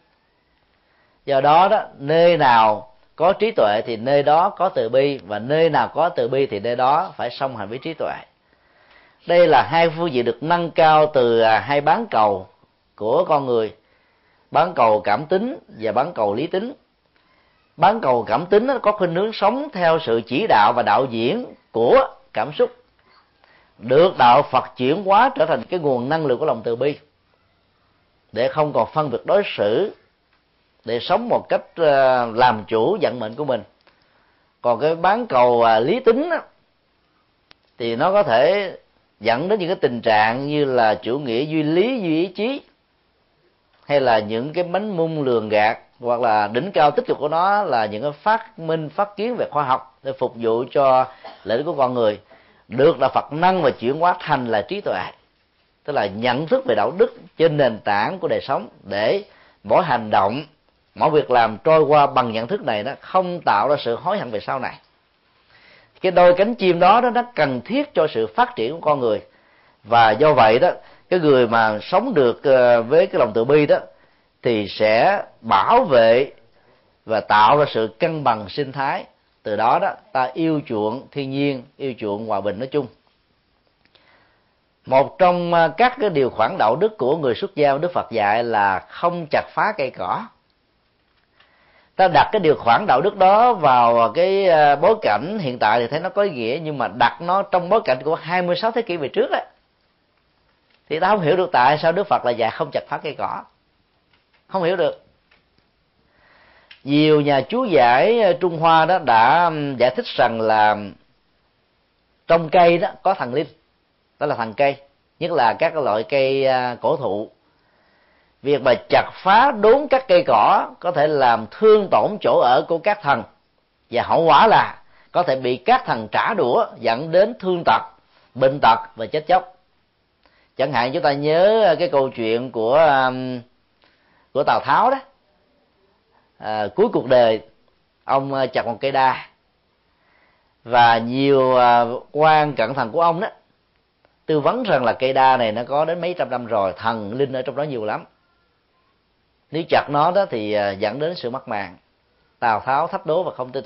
Do đó đó, nơi nào có trí tuệ thì nơi đó có từ bi, và nơi nào có từ bi thì nơi đó phải song hành với trí tuệ. Đây là hai phương diện được nâng cao từ à, hai bán cầu của con người, bán cầu cảm tính và bán cầu lý tính bán cầu cảm tính có khuynh hướng sống theo sự chỉ đạo và đạo diễn của cảm xúc. Được đạo phật chuyển hóa trở thành cái nguồn năng lượng của lòng từ bi. Để không còn phân biệt đối xử, để sống một cách ờ, làm chủ vận mệnh của mình. Còn cái bán cầu ờ, lý tính thì nó có thể dẫn đến những cái tình trạng như là chủ nghĩa duy lý, duy ý chí hay là những cái bánh mung lường gạt hoặc là đỉnh cao tích cực của nó là những cái phát minh phát kiến về khoa học để phục vụ cho lợi ích của con người. Được là Phật năng và chuyển hóa thành là trí tuệ tức là nhận thức về đạo đức trên nền tảng của đời sống để mỗi hành động mỗi việc làm trôi qua bằng nhận thức này nó không tạo ra sự hối hận về sau này. Cái đôi cánh chim đó, đó nó cần thiết cho sự phát triển của con người. Và do vậy đó cái người mà sống được ờ, với cái lòng từ bi đó thì sẽ bảo vệ và tạo ra sự cân bằng sinh thái. Từ đó đó ta yêu chuộng thiên nhiên yêu chuộng hòa bình nói chung. Một trong ờ, các cái điều khoản đạo đức của người xuất gia đức phật dạy là không chặt phá cây cỏ. Ta đặt cái điều khoản đạo đức đó vào cái ờ, bối cảnh hiện tại thì thấy nó có ý nghĩa nhưng mà đặt nó trong bối cảnh của 26 thế kỷ về trước ấy, thì ta không hiểu được tại sao Đức Phật là dạy không chặt phá cây cỏ. Không hiểu được. Nhiều nhà chú giải ờ, Trung Hoa đó đã giải thích rằng là trong cây đó có thần linh. Đó là thần cây, nhất là các loại cây ờ, cổ thụ. Việc mà chặt phá đốn các cây cỏ có thể làm thương tổn chỗ ở của các thần. Và hậu quả là có thể bị các thần trả đũa dẫn đến thương tật, bệnh tật và chết chóc chẳng hạn chúng ta nhớ ờ, cái câu chuyện của của tào tháo đó. À, cuối cuộc đời ông ờ, chặt một cây đa. Và nhiều quan cẩn thận của ông đó tư vấn rằng là cây đa này nó có đến mấy trăm năm rồi thần linh ở trong đó nhiều lắm. Nếu chặt nó đó thì dẫn đến sự mất mạng. Tào tháo thách đố và không tin.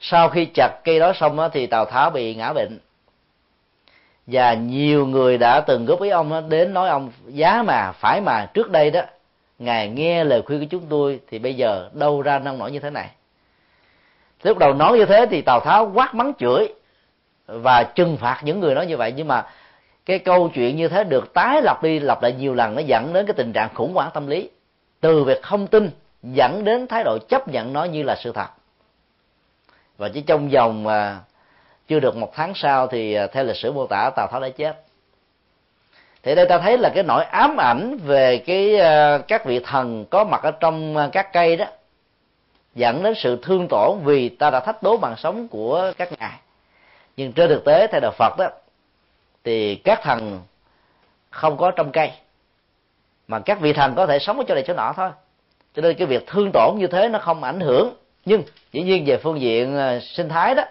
Sau khi chặt cây đó xong đó, thì tào tháo bị ngã bệnh và nhiều người đã từng góp ý ông đến nói ông, giá mà, phải mà, trước đây đó, ngài nghe lời khuyên của chúng tôi thì bây giờ đâu ra nông nổi như thế này. Lúc đầu nói như thế thì tào tháo quát mắng chửi và trừng phạt những người nói như vậy. Nhưng mà cái câu chuyện như thế được tái lặp đi lặp lại nhiều lần, nó dẫn đến cái tình trạng khủng hoảng tâm lý. Từ việc không tin dẫn đến thái độ chấp nhận nó như là sự thật. Và chỉ trong vòng à, chưa được một tháng sau thì à, theo lịch sử mô tả, tào tháo đã chết. Thì đây ta thấy là cái nỗi ám ảnh về cái à, các vị thần có mặt ở trong à, các cây đó, dẫn đến sự thương tổn vì ta đã thách đố bằng sống của các ngài. Nhưng trên thực tế, theo đạo phật đó, thì các thần không có trong cây, mà các vị thần có thể sống ở chỗ này chỗ nọ thôi. Cho nên cái việc thương tổn như thế nó không ảnh hưởng. Nhưng dĩ nhiên về phương diện sinh thái đó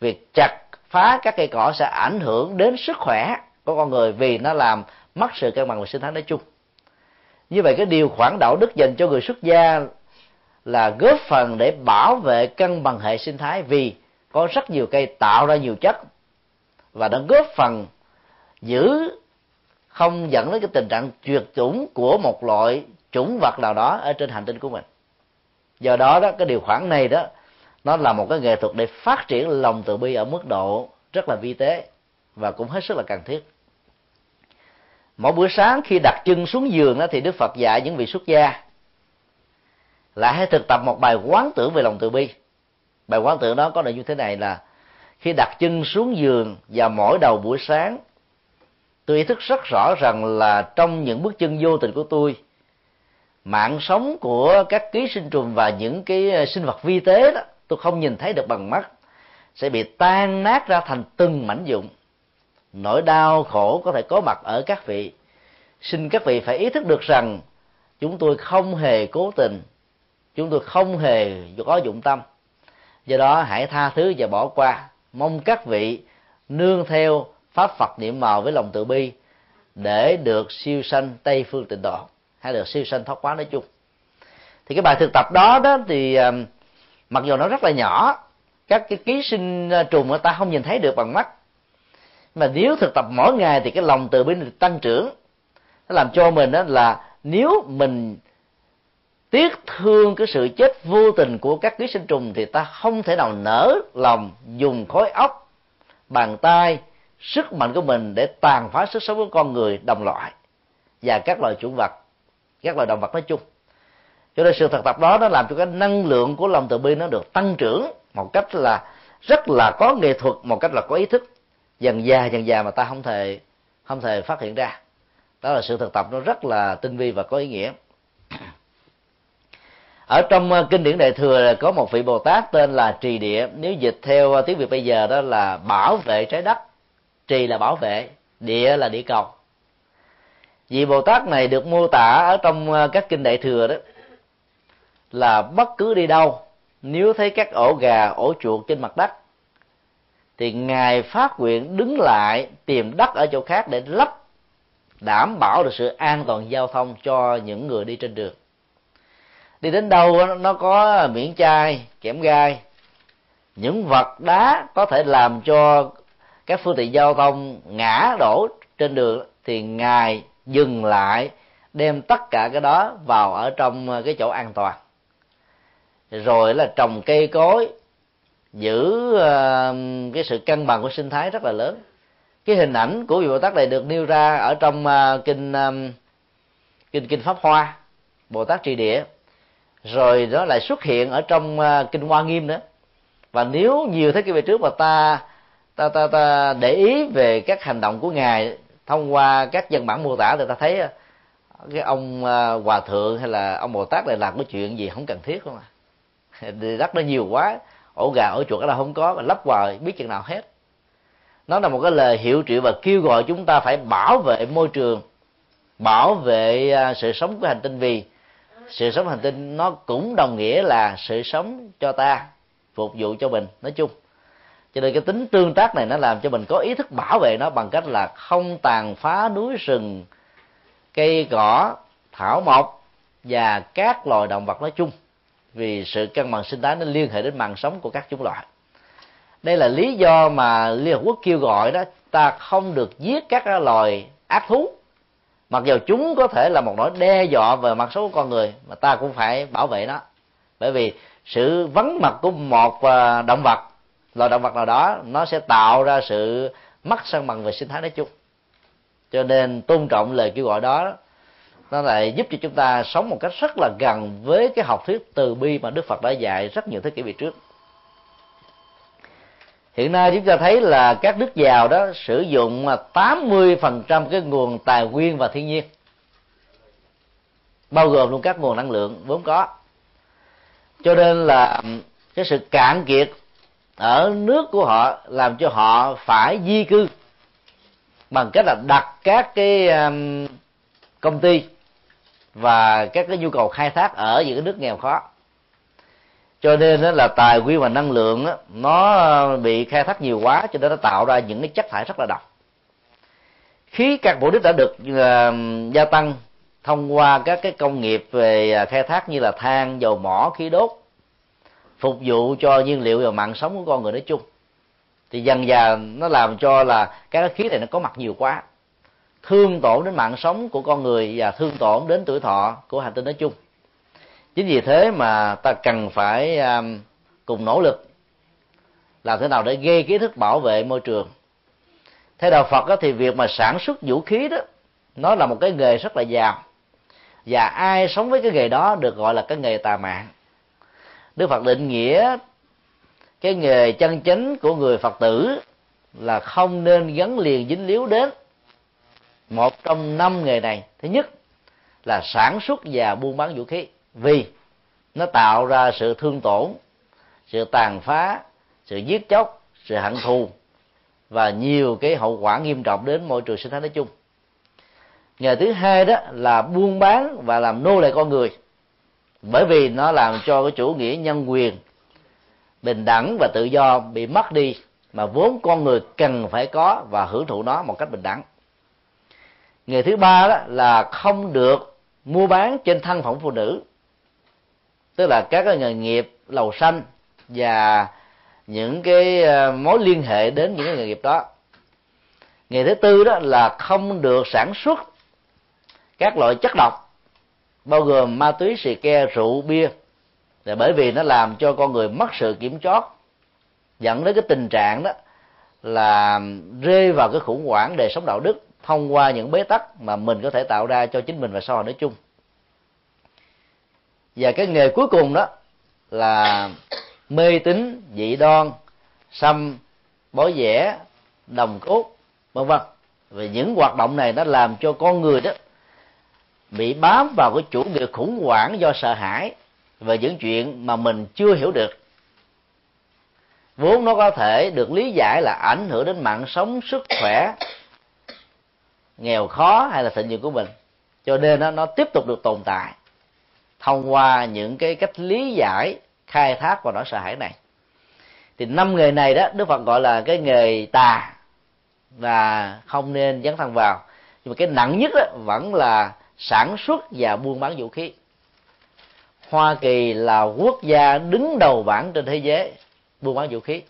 việc chặt phá các cây cỏ sẽ ảnh hưởng đến sức khỏe của con người vì nó làm mất sự cân bằng về sinh thái nói chung. Như vậy, cái điều khoản đạo đức dành cho người xuất gia là góp phần để bảo vệ cân bằng hệ sinh thái vì có rất nhiều cây tạo ra nhiều chất và nó góp phần giữ không dẫn đến cái tình trạng tuyệt chủng của một loại chủng vật nào đó ở trên hành tinh của mình. Do đó đó, cái điều khoản này đó nó là một cái nghệ thuật để phát triển lòng từ bi ở mức độ rất là vi tế và cũng hết sức là cần thiết. Mỗi buổi sáng khi đặt chân xuống giường đó thì đức phật dạy những vị xuất gia là hãy thực tập một bài quán tưởng về lòng từ bi. Bài quán tưởng đó có nội dung thế này là khi đặt chân xuống giường và mỗi đầu buổi sáng, tôi ý thức rất rõ rằng là trong những bước chân vô tình của tôi, mạng sống của các ký sinh trùng và những cái sinh vật vi tế đó tôi không nhìn thấy được bằng mắt. Sẽ bị tan nát ra thành từng mảnh dụng nỗi đau khổ có thể có mặt ở các vị. Xin các vị phải ý thức được rằng, chúng tôi không hề cố tình. Chúng tôi không hề có dụng tâm. Do đó, hãy tha thứ và bỏ qua. Mong các vị nương theo pháp phật niệm màu với lòng từ bi để được siêu sanh tây phương tịnh độ. Hay được siêu sanh thoát quá nói chung. Thì cái bài thực tập đó đó thì um, mặc dù nó rất là nhỏ, các cái ký sinh ờ, trùng người ta không nhìn thấy được bằng mắt. Mà nếu thực tập mỗi ngày thì cái lòng từ bi được tăng trưởng. Nó làm cho mình đó là nếu mình tiếc thương cái sự chết vô tình của các ký sinh trùng thì ta không thể nào nở lòng dùng khối óc, bàn tay, sức mạnh của mình để tàn phá sức sống của con người đồng loại và các loài chủng vật, các loài động vật nói chung cho nên sự thực tập đó nó làm cho cái năng lượng của lòng từ bi nó được tăng trưởng một cách là rất là có nghệ thuật, một cách là có ý thức. Dần già dần già mà ta không thể không thể phát hiện ra. Đó là sự thực tập nó rất là tinh vi và có ý nghĩa. Ở trong ờ, kinh điển đại thừa có một vị bồ tát tên là trì địa. Nếu dịch theo ờ, tiếng việt bây giờ đó là bảo vệ trái đất. Trì là bảo vệ, địa là địa cầu. Vị bồ tát này được mô tả ở trong ờ, các kinh đại thừa đó là bất cứ đi đâu, nếu thấy các ổ gà, ổ chuột trên mặt đất, thì ngài phát nguyện đứng lại tìm đất ở chỗ khác để lấp, đảm bảo được sự an toàn giao thông cho những người đi trên đường. Đi đến đâu nó có miễn chai, kẽm gai, những vật đá có thể làm cho các phương tiện giao thông ngã đổ trên đường, thì ngài dừng lại, đem tất cả cái đó vào ở trong cái chỗ an toàn rồi là trồng cây cối giữ uh, cái sự cân bằng của sinh thái rất là lớn. Cái hình ảnh của vị bồ tát này được nêu ra ở trong uh, kinh um, kinh kinh pháp hoa bồ tát trì địa. Rồi nó lại xuất hiện ở trong uh, kinh hoa nghiêm nữa. Và nếu nhiều thế kỷ về trước mà ta ta ta ta để ý về các hành động của ngài thông qua các văn bản mô tả thì ta thấy cái ông hòa thượng hay là ông bồ tát này làm cái chuyện gì không cần thiết không à đất nó nhiều quá, ổ gà, ổ chuột ở đâu không có, mà lắp vào biết chừng nào hết. Nó là một cái lời hiệu triệu và kêu gọi chúng ta phải bảo vệ môi trường, bảo vệ à, sự sống của hành tinh vì sự sống hành tinh nó cũng đồng nghĩa là sự sống cho ta, phục vụ cho mình, nói chung. Cho nên cái tính tương tác này nó làm cho mình có ý thức bảo vệ nó bằng cách là không tàn phá núi rừng, cây cỏ, thảo mộc và các loài động vật nói chung vì sự cân bằng sinh thái nó liên hệ đến mạng sống của các chủng loại. Đây là lý do mà liên hợp quốc kêu gọi đó, ta không được giết các loài ác thú. Mặc dù chúng có thể là một nỗi đe dọa về mặt số của con người, mà ta cũng phải bảo vệ nó. Bởi vì sự vắng mặt của một à, động vật, loài động vật nào đó, nó sẽ tạo ra sự mất cân bằng về sinh thái nói chung. Cho nên tôn trọng lời kêu gọi đó nó lại giúp cho chúng ta sống một cách rất là gần với cái học thuyết từ bi mà Đức Phật đã dạy rất nhiều thế kỷ về trước. Hiện nay chúng ta thấy là các nước giàu đó sử dụng 80% cái nguồn tài nguyên và thiên nhiên. Bao gồm luôn các nguồn năng lượng vốn có. Cho nên là cái sự cạn kiệt ở nước của họ làm cho họ phải di cư bằng cách là đặt các cái công ty và các cái nhu cầu khai thác ở những cái nước nghèo khó. Cho nên đó là tài nguyên và năng lượng đó, nó bị khai thác nhiều quá cho nên nó tạo ra những cái chất thải rất là độc. Khí carbonic đã được uh, gia tăng thông qua các cái công nghiệp về à, khai thác như là than dầu mỏ khí đốt phục vụ cho nhiên liệu và mạng sống của con người nói chung thì dần dà nó làm cho là các khí này nó có mặt nhiều quá thương tổn đến mạng sống của con người và thương tổn đến tuổi thọ của hành tinh nói chung. Chính vì thế mà ta cần phải um, cùng nỗ lực làm thế nào để gây kiến thức bảo vệ môi trường. Theo đạo phật đó, thì việc mà sản xuất vũ khí đó nó là một cái nghề rất là giàu. Và ai sống với cái nghề đó được gọi là cái nghề tà mạng. Đức phật định nghĩa cái nghề chân chính của người phật tử là không nên gắn liền dính líu đến một trong năm nghề này, thứ nhất là sản xuất và buôn bán vũ khí. Vì nó tạo ra sự thương tổn, sự tàn phá, sự giết chóc, sự hận thù và nhiều cái hậu quả nghiêm trọng đến môi trường sinh thái nói chung. Nghề thứ hai đó là buôn bán và làm nô lệ con người. Bởi vì nó làm cho cái chủ nghĩa nhân quyền bình đẳng và tự do bị mất đi mà vốn con người cần phải có và hưởng thụ nó một cách bình đẳng nghề thứ ba đó là không được mua bán trên thân phận phụ nữ. Tức là các cái nghề nghiệp lầu xanh và những cái ờ, mối liên hệ đến những cái nghề nghiệp đó. Nghề thứ tư đó là không được sản xuất các loại chất độc, bao gồm ma túy, xì ke, rượu, bia. Là bởi vì nó làm cho con người mất sự kiểm soát, dẫn đến cái tình trạng đó là rơi vào cái khủng hoảng đời sống đạo đức thông qua những bế tắc mà mình có thể tạo ra cho chính mình và xã hội nói chung. Và cái nghề cuối cùng đó là mê tín, dị đoan, xăm, bói vẽ, đồng cốt, vân vân. Về những hoạt động này nó làm cho con người đó bị bám vào cái chủ nghĩa khủng hoảng do sợ hãi về những chuyện mà mình chưa hiểu được. Vốn nó có thể được lý giải là ảnh hưởng đến mạng sống, sức khỏe nghèo khó hay là thịnh vượng của mình. Cho nên nó, nó tiếp tục được tồn tại thông qua những cái cách lý giải khai thác và nỗi sợ hãi này. Thì năm nghề này đó đức phật gọi là cái nghề tà và không nên dấn thân vào. Nhưng mà cái nặng nhất đó vẫn là sản xuất và buôn bán vũ khí. Hoa kỳ là quốc gia đứng đầu bảng trên thế giới buôn bán vũ khí.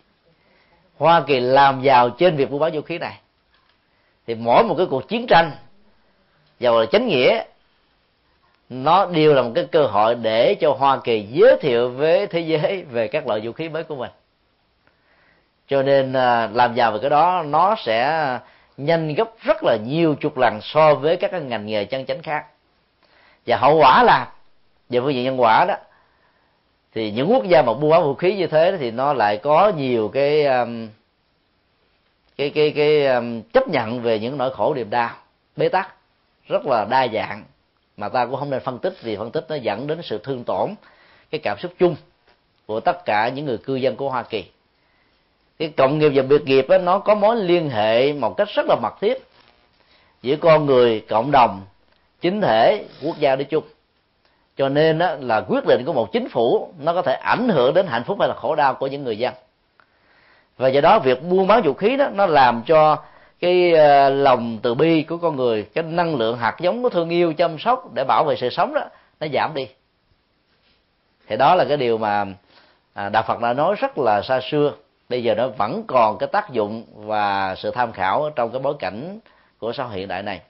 Hoa kỳ làm giàu trên việc buôn bán vũ khí này thì mỗi một cái cuộc chiến tranh giàu là chánh nghĩa nó đều là một cái cơ hội để cho hoa kỳ giới thiệu với thế giới về các loại vũ khí mới của mình. Cho nên à, làm giàu về cái đó nó sẽ nhanh gấp rất là nhiều chục lần so với các ngành nghề chân chánh khác. Và hậu quả là về phương diện nhân quả đó thì những quốc gia mà buôn bán vũ khí như thế thì nó lại có nhiều cái um, cái cái cái um, chấp nhận về những nỗi khổ niềm đau. Bế tắc rất là đa dạng mà ta cũng không nên phân tích vì phân tích nó dẫn đến sự thương tổn cái cảm xúc chung của tất cả những người cư dân của Hoa Kỳ. Cái cộng nghiệp và biệt nghiệp ấy, nó có mối liên hệ một cách rất là mật thiết giữa con người cộng đồng chính thể quốc gia nói chung. Cho nên đó, là quyết định của một chính phủ nó có thể ảnh hưởng đến hạnh phúc hay là khổ đau của những người dân và do đó việc buôn bán vũ khí đó, nó làm cho cái ờ, lòng từ bi của con người, cái năng lượng hạt giống của thương yêu, chăm sóc để bảo vệ sự sống đó, nó giảm đi. Thì đó là cái điều mà à, đạo phật đã nói rất là xa xưa. Bây giờ nó vẫn còn cái tác dụng và sự tham khảo trong cái bối cảnh của xã hội hiện đại này.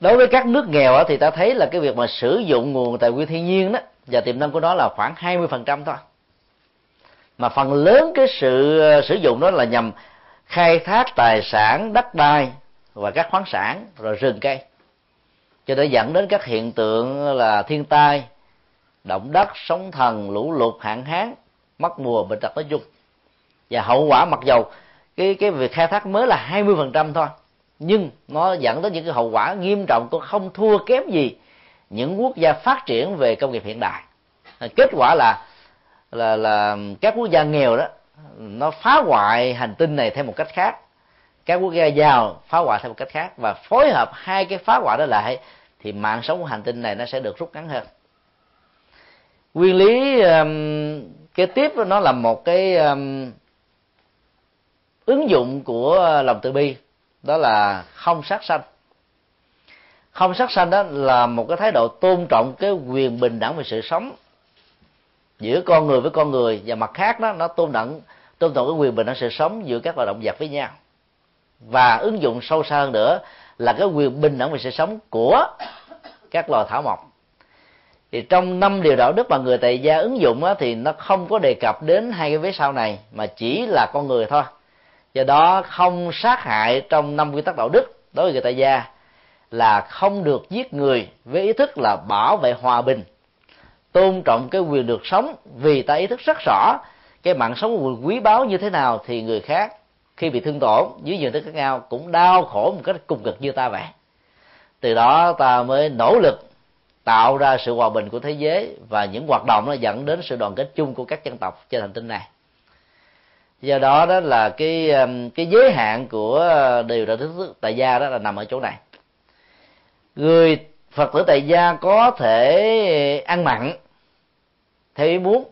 Đối với các nước nghèo thì ta thấy là cái việc mà sử dụng nguồn tài nguyên thiên nhiên đó và tiềm năng của nó là khoảng 20% thôi mà phần lớn cái sự ờ, sử dụng đó là nhằm khai thác tài sản, đất đai và các khoáng sản, rồi rừng cây. Cho nên dẫn đến các hiện tượng là thiên tai, động đất, sóng thần, lũ lụt, hạn hán, mất mùa, bệnh tật nói chung. Và hậu quả mặc dầu cái cái việc khai thác mới là 20% thôi, nhưng nó dẫn tới những cái hậu quả nghiêm trọng cũng không thua kém gì những quốc gia phát triển về công nghiệp hiện đại. Kết quả là là là các quốc gia nghèo đó nó phá hoại hành tinh này theo một cách khác. Các quốc gia giàu phá hoại theo một cách khác. Và phối hợp hai cái phá hoại đó lại thì mạng sống của hành tinh này nó sẽ được rút ngắn hơn. Nguyên lý um, kế tiếp nó là một cái um, ứng dụng của lòng từ bi. Đó là không sát sanh. Không sát sanh đó là một cái thái độ tôn trọng cái quyền bình đẳng về sự sống giữa con người với con người và mặt khác đó nó tôn trọng tôn trọng cái quyền bình đẳng sự sống giữa các loài động vật với nhau. Và ứng dụng sâu xa hơn nữa là cái quyền bình đẳng về sự sống của các loài thảo mộc. Thì trong năm điều đạo đức mà người tại gia ứng dụng á, thì nó không có đề cập đến hai cái vế sau này mà chỉ là con người thôi. Do đó không sát hại trong năm quy tắc đạo đức đối với người tại gia là không được giết người với ý thức là bảo vệ hòa bình tôn trọng cái quyền được sống vì ta ý thức rất rõ cái mạng sống quý báu như thế nào thì người khác khi bị thương tổn dưới nhiều thức khác nhau cũng đau khổ một cách cùng cực như ta vậy. Từ đó ta mới nỗ lực tạo ra sự hòa bình của thế giới và những hoạt động nó dẫn đến sự đoàn kết chung của các dân tộc trên hành tinh này. Do đó đó là cái um, cái giới hạn của uh, điều đạo đức tại gia đó là nằm ở chỗ này. Người phật tử tại gia có thể ăn mặn theo ý muốn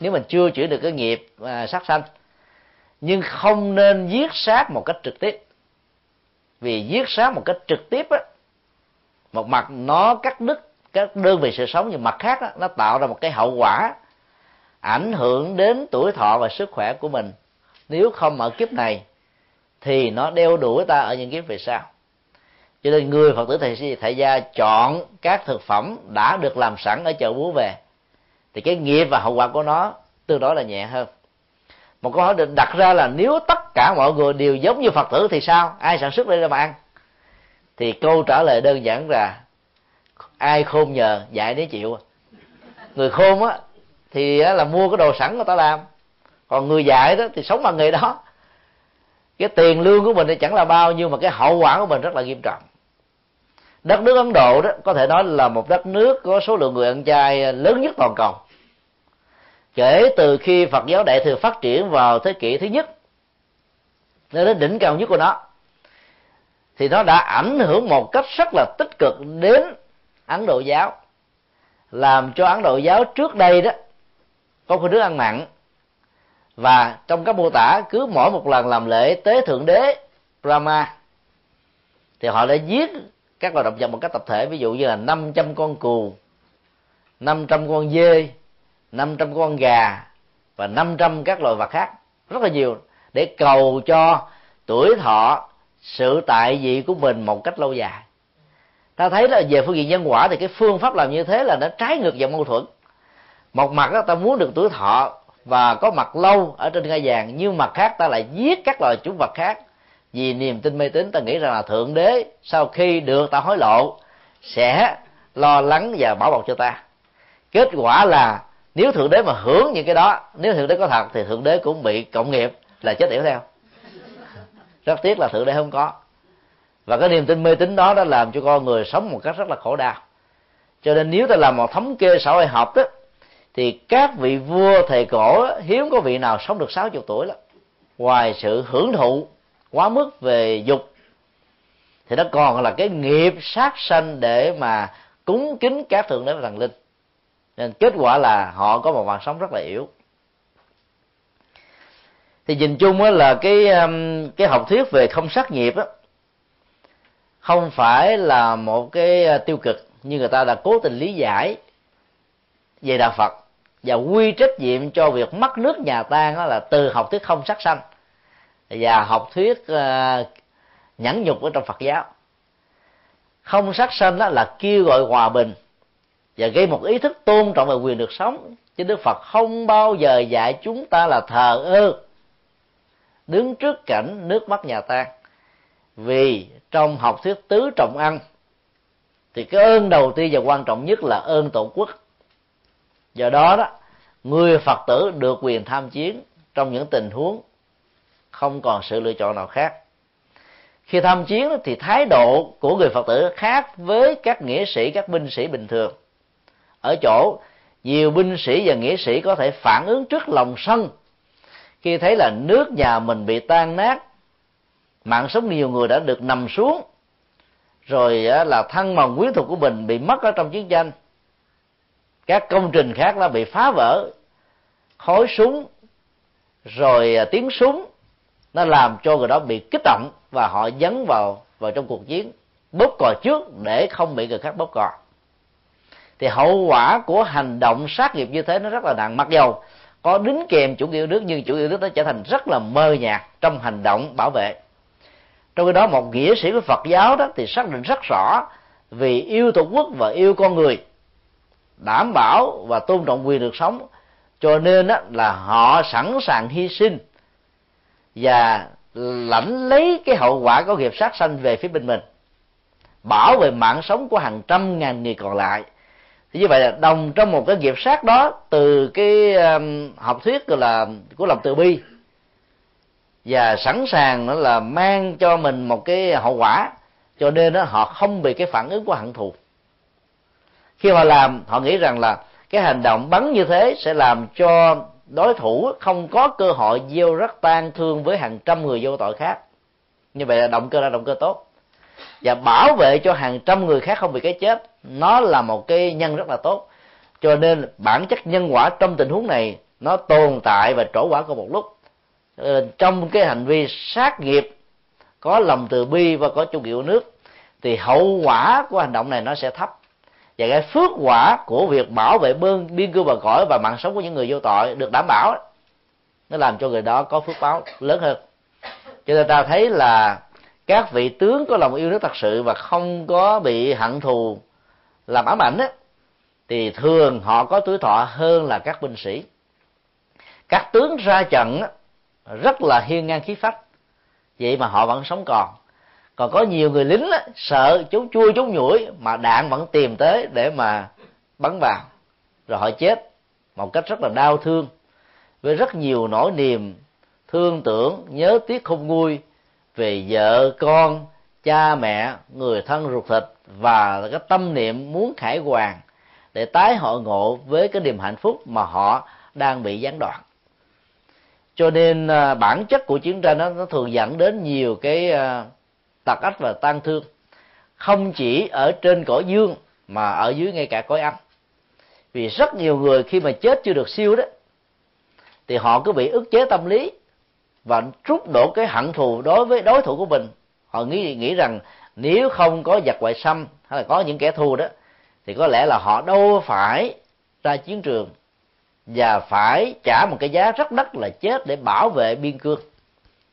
nếu mình chưa chuyển được cái nghiệp à, sát sanh. Nhưng không nên giết sát một cách trực tiếp. Vì giết sát một cách trực tiếp á một mặt nó cắt đứt các đơn vị sự sống nhưng mặt khác á, nó tạo ra một cái hậu quả ảnh hưởng đến tuổi thọ và sức khỏe của mình. Nếu không ở kiếp này thì nó đeo đuổi ta ở những kiếp về sau cho nên người phật tử thầy thầy gia chọn các thực phẩm đã được làm sẵn ở chợ búa về, thì cái nghiệp và hậu quả của nó tương đối là nhẹ hơn. Một câu hỏi được đặt ra là nếu tất cả mọi người đều giống như phật tử thì sao? Ai sản xuất đây ra mà ăn thì câu trả lời đơn giản là ai khôn nhờ dạy để chịu. Người khôn á, thì là mua cái đồ sẵn người ta làm. Còn người dạy đó thì sống bằng nghề đó cái tiền lương của mình thì chẳng là bao nhiêu mà cái hậu quả của mình rất là nghiêm trọng. Đất nước ấn độ đó, có thể nói là một đất nước có số lượng người ăn chay lớn nhất toàn cầu. Kể từ khi phật giáo đại thừa phát triển vào thế kỷ thứ nhất đến đỉnh cao nhất của nó, thì nó đã ảnh hưởng một cách rất là tích cực đến ấn độ giáo, làm cho ấn độ giáo trước đây đó có khuynh hướng ăn mặn và trong các mô tả cứ mỗi một lần làm lễ tế thượng đế Brahma thì họ đã giết các loài động vật một cách tập thể. Ví dụ như là 500 con cừu 500 con dê 500 con gà và 500 các loài vật khác. Rất là nhiều. Để cầu cho tuổi thọ sự tại vị của mình một cách lâu dài. Ta thấy là về phương diện nhân quả thì cái phương pháp làm như thế là nó trái ngược và mâu thuẫn. Một mặt đó, ta muốn được tuổi thọ và có mặt lâu ở trên ngai vàng, nhưng mặt khác ta lại giết các loài chúng vật khác. Vì niềm tin mê tín ta nghĩ rằng là thượng đế, sau khi được ta hối lộ, sẽ lo lắng và bảo bọc cho ta. Kết quả là, nếu thượng đế mà hưởng những cái đó, nếu thượng đế có thật thì thượng đế cũng bị cộng nghiệp, là chết yểu theo. Rất tiếc là thượng đế không có. Và cái niềm tin mê tín đó đã làm cho con người sống một cách rất là khổ đau. Cho nên nếu ta làm một thống kê xã hội học đó thì các vị vua thời cổ, hiếm có vị nào sống được 60 tuổi lắm. Ngoài sự hưởng thụ quá mức về dục, thì nó còn là cái nghiệp sát sanh để mà cúng kính các thượng đế và thần linh. Nên kết quả là họ có một mạng sống rất là yếu. Thì nhìn chung á là cái um, cái học thuyết về không sát nghiệp á, không phải là một cái uh, tiêu cực như người ta đã cố tình lý giải về đạo Phật và quy trách nhiệm cho việc mất nước nhà tan đó là từ học thuyết không sát sanh. Và học thuyết uh, nhẫn nhục ở trong Phật giáo. Không sát sanh đó là kêu gọi hòa bình. Và gây một ý thức tôn trọng về quyền được sống. Chứ Đức Phật không bao giờ dạy chúng ta là thờ ơ. Đứng trước cảnh nước mắt nhà tan. Vì trong học thuyết tứ trọng ăn thì cái ơn đầu tiên và quan trọng nhất là ơn tổ quốc do đó đó, người phật tử được quyền tham chiến trong những tình huống không còn sự lựa chọn nào khác. Khi tham chiến thì thái độ của người phật tử khác với các nghĩa sĩ, các binh sĩ bình thường. Ở chỗ, nhiều binh sĩ và nghĩa sĩ có thể phản ứng trước lòng sân khi thấy là nước nhà mình bị tan nát, mạng sống nhiều người đã được nằm xuống, rồi là thân bằng quyến thuộc của mình bị mất ở trong chiến tranh các công trình khác đã bị phá vỡ. Khói súng, rồi à, tiếng súng, nó làm cho người đó bị kích động và họ dấn vào vào trong cuộc chiến, bóp cò trước để không bị người khác bóp cò. Thì hậu quả của hành động sát nghiệp như thế nó rất là nặng. Mặc dầu có đính kèm chủ nghĩa nước, nhưng chủ nghĩa nước nó trở thành rất là mơ nhạt trong hành động bảo vệ. Trong khi đó, một nghĩa sĩ của phật giáo đó thì xác định rất rõ vì yêu tổ quốc và yêu con người đảm bảo và tôn trọng quyền được sống. Cho nên đó là họ sẵn sàng hy sinh và lãnh lấy cái hậu quả của nghiệp sát sanh về phía bên mình bảo vệ mạng sống của hàng trăm ngàn người còn lại. Thì như vậy là đồng trong một cái nghiệp sát đó từ cái um, học thuyết gọi là của lòng từ bi và sẵn sàng là mang cho mình một cái hậu quả. Cho nên đó, họ không bị cái phản ứng của hận thù khi họ làm, họ nghĩ rằng là cái hành động bắn như thế sẽ làm cho đối thủ không có cơ hội gieo rắc tan thương với hàng trăm người vô tội khác. Như vậy là động cơ là động cơ tốt. Và bảo vệ cho hàng trăm người khác không bị cái chết, nó là một cái nhân rất là tốt. Cho nên bản chất nhân quả trong tình huống này, nó tồn tại và trổ quả cùng một lúc. Ờ, trong cái hành vi sát nghiệp, có lòng từ bi và có chủ nghĩa nước, thì hậu quả của hành động này nó sẽ thấp và cái phước quả của việc bảo vệ bơn biên cương và cõi và mạng sống của những người vô tội được đảm bảo nó làm cho người đó có phước báo lớn hơn. Cho nên ta thấy là các vị tướng có lòng yêu nước thật sự và không có bị hận thù, làm ám ảnh á thì thường họ có tuổi thọ hơn là các binh sĩ. Các tướng ra trận rất là hiên ngang khí phách, vậy mà họ vẫn sống còn còn có nhiều người lính á, sợ chúng chui chúng nhủi mà đạn vẫn tìm tới để mà bắn vào. Rồi họ chết một cách rất là đau thương. Với rất nhiều nỗi niềm thương tưởng nhớ tiếc không nguôi về vợ con cha mẹ người thân ruột thịt và cái tâm niệm muốn khải hoàn để tái hội ngộ với cái niềm hạnh phúc mà họ đang bị gián đoạn. Cho nên à, bản chất của chiến tranh đó, nó thường dẫn đến nhiều cái à, tặc ách và tan thương. Không chỉ ở trên cõi dương, mà ở dưới ngay cả cõi âm. Vì rất nhiều người khi mà chết chưa được siêu đó, thì họ cứ bị ức chế tâm lý và trút đổ cái hận thù đối với đối thủ của mình. Họ nghĩ nghĩ rằng nếu không có giặc ngoại xâm hay là có những kẻ thù đó, thì có lẽ là họ đâu phải ra chiến trường và phải trả một cái giá rất đắt là chết để bảo vệ biên cương.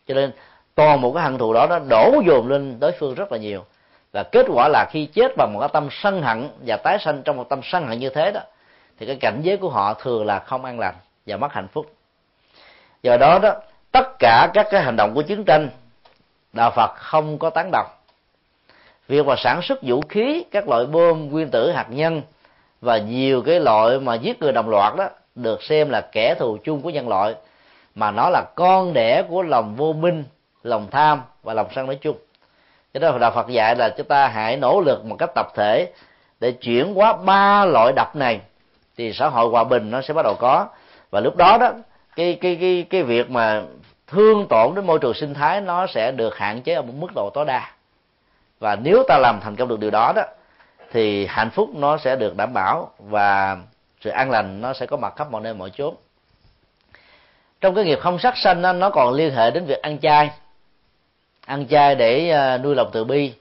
Cho nên toàn một cái hận thù đó nó đổ dồn lên đối phương rất là nhiều. Và kết quả là khi chết bằng một cái tâm sân hận và tái sanh trong một tâm sân hận như thế đó, thì cái cảnh giới của họ thường là không an lành và mất hạnh phúc. Do đó đó, tất cả các cái hành động của chiến tranh, đạo phật không có tán đồng. Việc mà sản xuất vũ khí, các loại bom, nguyên tử, hạt nhân và nhiều cái loại mà giết người đồng loạt đó, được xem là kẻ thù chung của nhân loại, mà nó là con đẻ của lòng vô minh lòng tham và lòng sân nói chung. Cho đó đạo phật dạy là chúng ta hãy nỗ lực một cách tập thể để chuyển hóa ba loại độc này thì xã hội hòa bình nó sẽ bắt đầu có. Và lúc đó đó, cái cái cái cái việc mà thương tổn đến môi trường sinh thái nó sẽ được hạn chế ở một mức độ tối đa. Và nếu ta làm thành công được điều đó đó, thì hạnh phúc nó sẽ được đảm bảo và sự an lành nó sẽ có mặt khắp mọi nơi mọi chốn. Trong cái nghiệp không sát sanh nó còn liên hệ đến việc ăn chay ăn chay để ờ, nuôi lòng từ bi.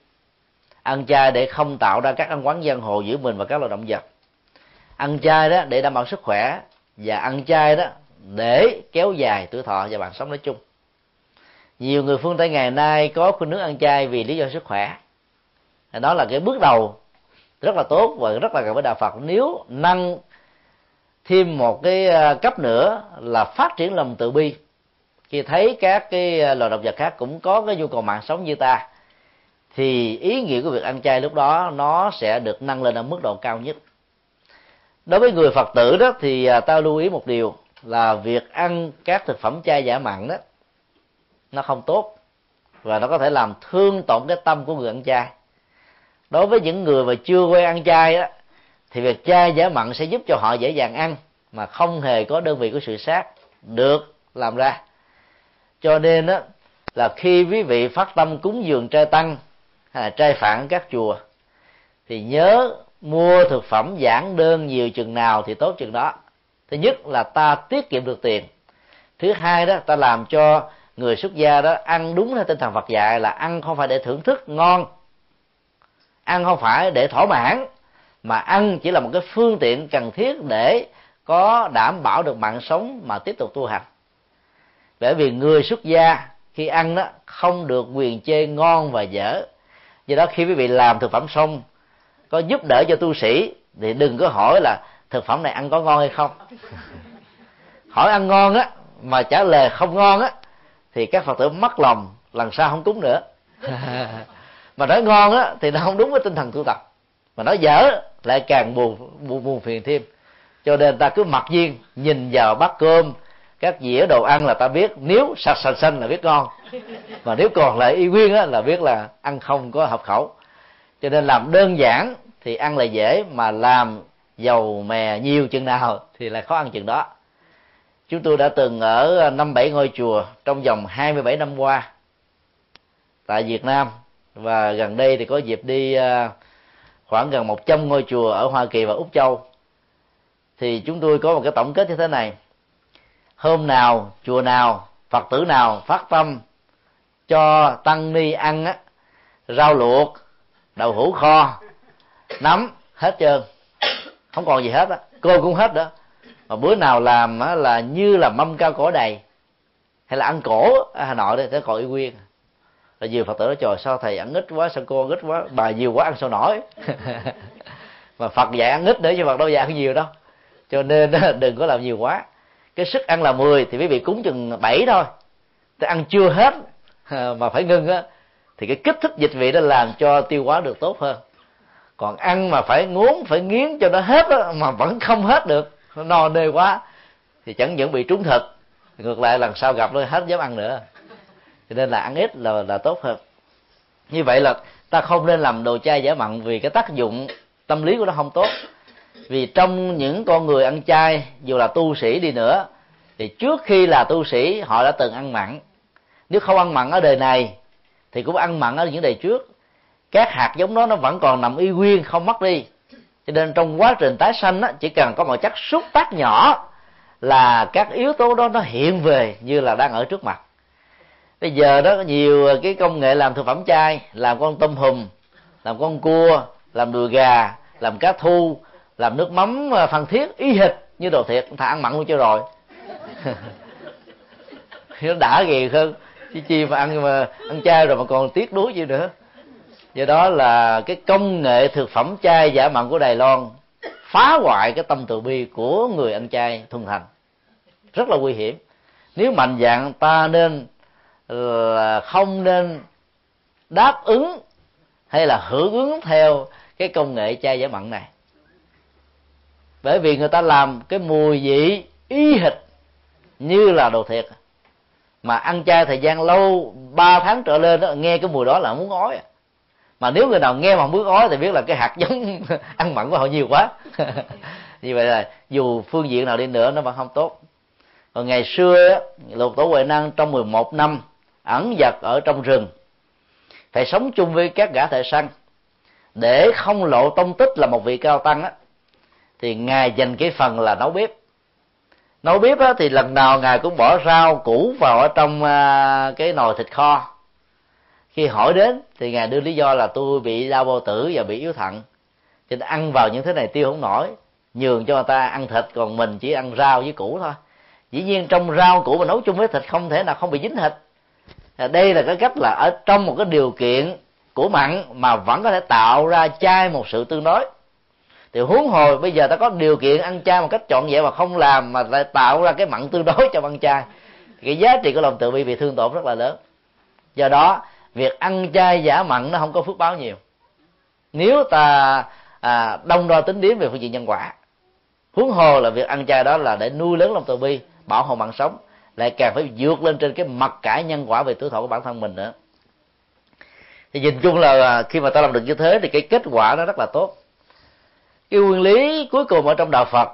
Ăn chay để không tạo ra các ăn quán giang hồ giữa mình và các loài động vật. Ăn chay đó để đảm bảo sức khỏe và ăn chay đó để kéo dài tuổi thọ và bạn sống nói chung. Nhiều người phương tây ngày nay có khuynh hướng ăn chay vì lý do sức khỏe. Đó là cái bước đầu rất là tốt và rất là gần với đạo phật. Nếu nâng thêm một cái ờ, cấp nữa là phát triển lòng từ bi khi thấy các cái ờ, loài động vật khác cũng có cái nhu cầu mạng sống như ta. Thì ý nghĩa của việc ăn chay lúc đó nó sẽ được nâng lên ở mức độ cao nhất. Đối với người phật tử đó thì ờ, ta lưu ý một điều là việc ăn các thực phẩm chay giả mặn đó nó không tốt và nó có thể làm thương tổn cái tâm của người ăn chay. Đối với những người mà chưa quen ăn chay đó, thì việc chay giả mặn sẽ giúp cho họ dễ dàng ăn mà không hề có đơn vị của sự sát được làm ra cho nên á, là khi quý vị phát tâm cúng dường trai tăng hay là trai phản các chùa, thì nhớ mua thực phẩm giản đơn nhiều chừng nào thì tốt chừng đó. Thứ nhất là ta tiết kiệm được tiền. Thứ hai đó, ta làm cho người xuất gia đó ăn đúng theo tinh thần Phật dạy là ăn không phải để thưởng thức ngon, ăn không phải để thỏa mãn, mà ăn chỉ là một cái phương tiện cần thiết để có đảm bảo được mạng sống mà tiếp tục tu hành bởi vì người xuất gia khi ăn đó không được quyền chê ngon và dở. Do đó khi quý vị làm thực phẩm xong có giúp đỡ cho tu sĩ thì đừng có hỏi là thực phẩm này ăn có ngon hay không. Hỏi ăn ngon á mà trả lời không ngon á thì các phật tử mất lòng lần sau không cúng nữa. Mà nói ngon á thì nó không đúng với tinh thần tu tập. Mà nói dở lại càng buồn buồn, buồn phiền thêm. Cho nên ta cứ mặc nhiên nhìn vào bát cơm các dĩa đồ ăn là ta biết, nếu sạch sạch xanh là biết ngon. Mà nếu còn lại y nguyên á, là biết là ăn không có hợp khẩu. Cho nên làm đơn giản thì ăn là dễ, mà làm dầu mè nhiều chừng nào thì lại khó ăn chừng đó. Chúng tôi đã từng ở năm bảy ngôi chùa trong vòng 27 năm qua tại Việt Nam. Và gần đây thì có dịp đi à, khoảng gần 100 ngôi chùa ở Hoa Kỳ và Úc Châu. Thì chúng tôi có một cái tổng kết như thế này hôm nào, chùa nào, phật tử nào phát tâm cho tăng ni ăn á, rau luộc, đậu hũ kho, nấm, hết trơn. Không còn gì hết á. Cô cũng hết đó. Mà bữa nào làm á là như là mâm cao cổ đầy. Hay là ăn cổ ở hà nội đây, tới cội nguyên. Là nhiều phật tử nói, trời, sao thầy ăn ít quá, sao cô ăn ít quá? Bà nhiều quá ăn sao nổi? Mà phật dạy ăn ít nữa chứ phật đâu dạy ăn nhiều đâu. Cho nên đừng có làm nhiều quá cái sức ăn là 10 thì quý vị cúng chừng 7 thôi. Thì ăn chưa hết mà phải ngưng á thì cái kích thích dịch vị đó làm cho tiêu hóa được tốt hơn. Còn ăn mà phải ngốn phải nghiến cho nó hết á, mà vẫn không hết được nó no nê quá thì chẳng những bị trúng thực ngược lại lần sau gặp nó hết dám ăn nữa. Cho nên là ăn ít là là tốt hơn. Như vậy là ta không nên làm đồ chai giả mặn vì cái tác dụng tâm lý của nó không tốt vì trong những con người ăn chay dù là tu sĩ đi nữa thì trước khi là tu sĩ họ đã từng ăn mặn. Nếu không ăn mặn ở đời này thì cũng ăn mặn ở những đời trước. Các hạt giống đó nó vẫn còn nằm y nguyên không mất đi. Cho nên trong quá trình tái sanh á, chỉ cần có một chất xúc tác nhỏ là các yếu tố đó nó hiện về như là đang ở trước mặt. Bây giờ đó có nhiều cái công nghệ làm thực phẩm chay làm con tôm hùm làm con cua làm đùi gà làm cá thu làm nước mắm à, phan thiết, y hệt như đồ thiệt. Thà ăn mặn luôn cho rồi. Nó đã gì hơn. Chứ chi mà ăn mà ăn chay rồi mà còn tiếc đuối gì nữa. Do đó là cái công nghệ thực phẩm chay giả mặn của đài loan phá hoại cái tâm từ bi của người ăn chay thuần thành rất là nguy hiểm. Nếu mạnh dạng, ta nên là không nên đáp ứng hay là hưởng ứng theo cái công nghệ chay giả mặn này bởi vì người ta làm cái mùi vị y hệt như là đồ thiệt. Mà ăn chay thời gian lâu 3 tháng trở lên đó, nghe cái mùi đó là muốn ói. Mà nếu người nào nghe mà muốn ói thì biết là cái hạt giống ăn mặn của họ nhiều quá. Như vậy là dù phương diện nào đi nữa nó vẫn không tốt. Còn ngày xưa lục tổ huệ năng trong 11 năm ẩn giật ở trong rừng. Phải sống chung với các gã thợ săn. Để không lộ tông tích là một vị cao tăng á thì ngài dành cái phần là nấu bếp. Nấu bếp á, thì lần nào ngài cũng bỏ rau củ vào ở trong à, cái nồi thịt kho. Khi hỏi đến thì ngài đưa lý do là tôi bị đau bao tử và bị yếu thận. Cho nên ăn vào những thứ này tiêu không nổi. Nhường cho người ta ăn thịt còn mình chỉ ăn rau với củ thôi. Dĩ nhiên trong rau củ mà nấu chung với thịt không thể nào không bị dính thịt. À, đây là cái cách là ở trong một cái điều kiện của mặn mà vẫn có thể tạo ra chai một sự tương đối thì huống hồ bây giờ ta có điều kiện ăn chay một cách trọn vẹn mà không làm mà lại tạo ra cái mặn tương đối cho ăn chay. Cái giá trị của lòng từ bi bị thương tổn rất là lớn. Do đó việc ăn chay giả mặn nó không có phước báo nhiều. Nếu ta à, đông đo tính điểm về phương diện nhân quả huống hồ là việc ăn chay đó là để nuôi lớn lòng từ bi bảo hộ mạng sống lại càng phải vượt lên trên cái mặt cả nhân quả về tuổi thọ của bản thân mình nữa. Thì nhìn chung là à, khi mà ta làm được như thế thì cái kết quả nó rất là tốt cái nguyên lý cuối cùng ở trong đạo Phật,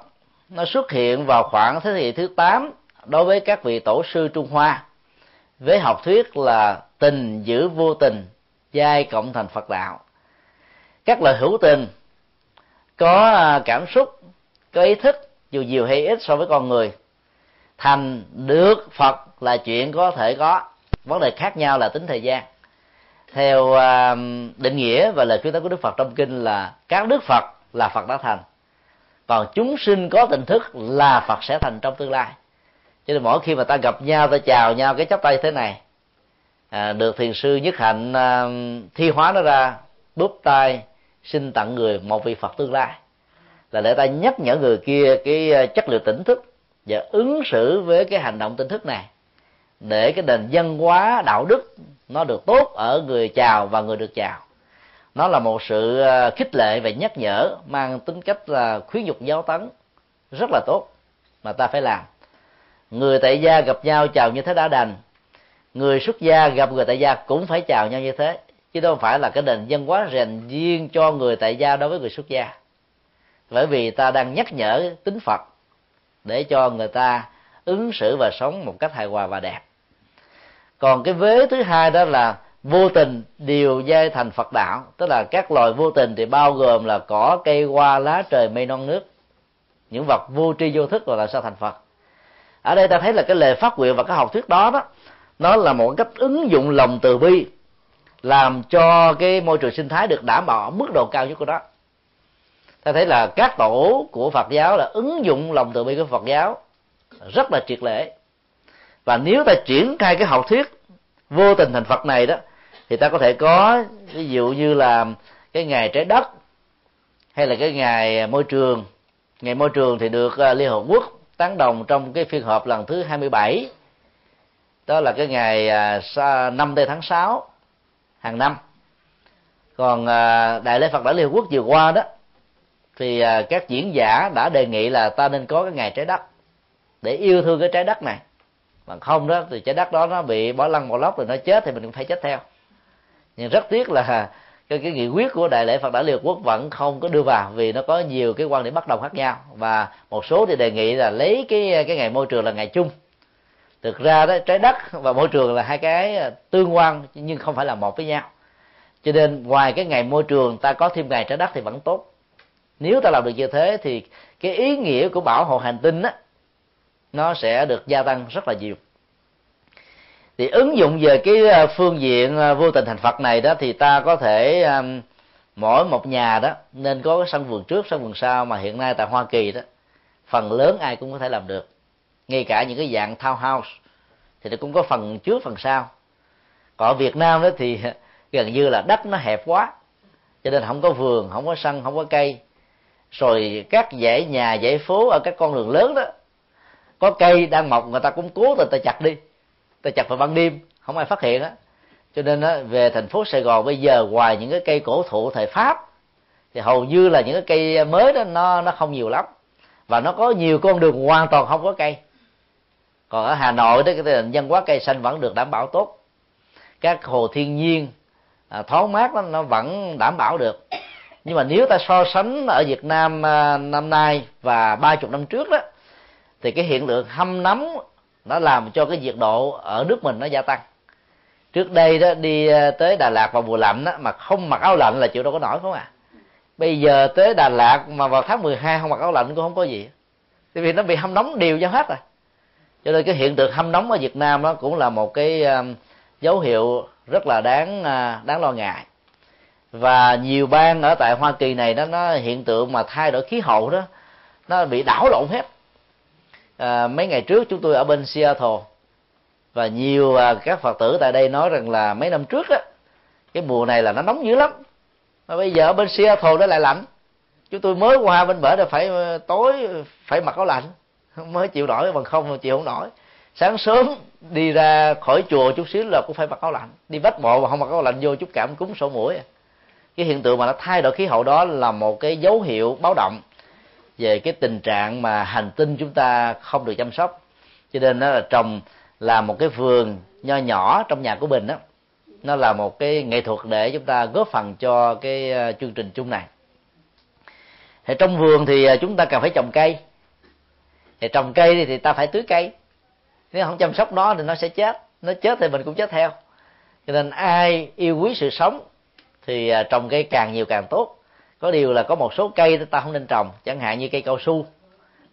nó xuất hiện vào khoảng thế kỷ thứ 8 đối với các vị tổ sư Trung Hoa, với học thuyết là tình giữ vô tình, giai cộng thành Phật đạo. Các lời hữu tình có à, cảm xúc, có ý thức, dù nhiều hay ít so với con người, thành được Phật là chuyện có thể có. Vấn đề khác nhau là tính thời gian. Theo à, định nghĩa và lời khuyến tấn của Đức Phật trong kinh là các đức Phật là Phật đã thành. Còn chúng sinh có tình thức là Phật sẽ thành trong tương lai. Cho nên mỗi khi mà ta gặp nhau ta chào nhau cái chắp tay thế này à, được thiền sư nhất hạnh à, thi hóa nó ra búp tay xin tặng người một vị Phật tương lai. Là để ta nhắc nhở người kia cái à, chất liệu tỉnh thức và ứng xử với cái hành động tỉnh thức này. Để cái nền văn hóa đạo đức nó được tốt ở người chào và người được chào nó là một sự à, khích lệ và nhắc nhở, mang tính cách là khuyến dục giáo tấn. Rất là tốt, mà ta phải làm. Người tại gia gặp nhau chào như thế đã đành. Người xuất gia gặp người tại gia cũng phải chào nhau như thế, chứ đâu phải là cái nền văn hóa rèn riêng cho người tại gia đối với người xuất gia. Bởi vì ta đang nhắc nhở tính phật để cho người ta ứng xử và sống một cách hài hòa và đẹp. Còn cái vế thứ hai đó là vô tình điều giai thành phật đạo, tức là các loài vô tình thì bao gồm là cỏ, cây, hoa, lá, trời, mây, non, nước. Những vật vô tri vô thức rồi là sao thành phật. Ở đây ta thấy là cái lề phát nguyện và cái học thuyết đó đó, nó là một cách ứng dụng lòng từ bi, làm cho cái môi trường sinh thái được đảm bảo ở mức độ cao nhất của đó ta thấy là các tổ của phật giáo là ứng dụng lòng từ bi của phật giáo rất là triệt lệ. Và nếu ta triển khai cái học thuyết vô tình thành phật này đó thì ta có thể có, ví dụ như là cái ngày trái đất, hay là cái ngày môi trường. Ngày môi trường thì được à, liên hợp quốc tán đồng trong cái phiên họp lần thứ 27 đó là cái ngày à, 5 tây tháng 6 hàng năm. Còn à, đại lễ phật đản liên hợp quốc vừa qua đó, thì các diễn giả đã đề nghị là ta nên có cái ngày trái đất để yêu thương cái trái đất này. Bằng không đó, thì trái đất đó nó bị bỏ lăn bỏ lóc rồi nó chết thì mình cũng phải chết theo nhưng rất tiếc là cái, cái nghị quyết của đại lễ phật đản liên quốc vẫn không có đưa vào vì nó có nhiều cái quan điểm bất đồng khác nhau. Và một số thì đề nghị là lấy cái cái ngày môi trường là ngày chung. Thực ra đó trái đất và môi trường là hai cái tương quan nhưng không phải là một với nhau. Cho nên ngoài cái ngày môi trường ta có thêm ngày trái đất thì vẫn tốt. Nếu ta làm được như thế thì cái ý nghĩa của bảo hộ hành tinh á nó sẽ được gia tăng rất là nhiều thì ứng dụng về cái ờ, phương diện ờ, vô tình thành phật này đó thì ta có thể mỗi một nhà đó nên có cái sân vườn trước, sân vườn sau mà hiện nay tại hoa kỳ đó, phần lớn ai cũng có thể làm được. Ngay cả những cái dạng townhouse thì nó cũng có phần trước, phần sau. Còn ở việt nam đó thì gần như là đất nó hẹp quá, cho nên không có vườn, không có sân, không có cây. Rồi các dãy nhà, dãy phố ở các con đường lớn đó, có cây đang mọc người ta cũng cố tình ta chặt đi ta chặt vào ban đêm không ai phát hiện á. Cho nên á, về thành phố sài gòn bây giờ ngoài những cái cây cổ thụ thời pháp thì hầu như là những cái cây mới đó nó nó không nhiều lắm. Và nó có nhiều con đường hoàn toàn không có cây. Còn ở hà nội đó cái tình dân hóa cây xanh vẫn được đảm bảo tốt. Các hồ thiên nhiên à, thoáng mát đó, nó vẫn đảm bảo được. Nhưng mà nếu ta so sánh ở Việt Nam à, năm nay và ba chục năm trước đó thì cái hiện tượng hâm nóng nó làm cho cái nhiệt độ ở nước mình nó gia tăng. Trước đây đó đi ờ, tới Đà Lạt vào mùa lạnh đó, mà không mặc áo lạnh là chịu đâu có nổi không à bây giờ tới Đà Lạt mà vào tháng 12 không mặc áo lạnh cũng không có gì. Tại vì nó bị hâm nóng đều cho hết rồi. Cho nên cái hiện tượng hâm nóng ở Việt Nam đó cũng là một cái ờ, dấu hiệu rất là đáng ờ, đáng lo ngại. Và nhiều bang ở tại Hoa Kỳ này đó nó hiện tượng mà thay đổi khí hậu đó nó bị đảo lộn hết à, mấy ngày trước chúng tôi ở bên Seattle. Và nhiều à, các phật tử tại đây nói rằng là mấy năm trước á cái mùa này là nó nóng dữ lắm. Mà bây giờ ở bên Seattle nó lại lạnh. Chúng tôi mới qua bên bển là phải ờ, tối phải mặc áo lạnh. Mới chịu nổi bằng không chịu không nổi. Sáng sớm đi ra khỏi chùa chút xíu là cũng phải mặc áo lạnh. Đi vách bộ mà không mặc áo lạnh vô chút cảm cúm sổ mũi. Cái hiện tượng mà nó thay đổi khí hậu đó là một cái dấu hiệu báo động về cái tình trạng mà hành tinh chúng ta không được chăm sóc. Cho nên nó là trồng là một cái vườn nho nhỏ trong nhà của mình đó nó là một cái nghệ thuật để chúng ta góp phần cho cái ờ, chương trình chung này. Thì trong vườn thì ờ, chúng ta cần phải trồng cây. Thì trồng cây thì ta phải tưới cây. Nếu không chăm sóc nó thì nó sẽ chết. Nó chết thì mình cũng chết theo. Cho nên ai yêu quý sự sống thì ờ, trồng cây càng nhiều càng tốt có điều là có một số cây ta không nên trồng, chẳng hạn như cây cao su.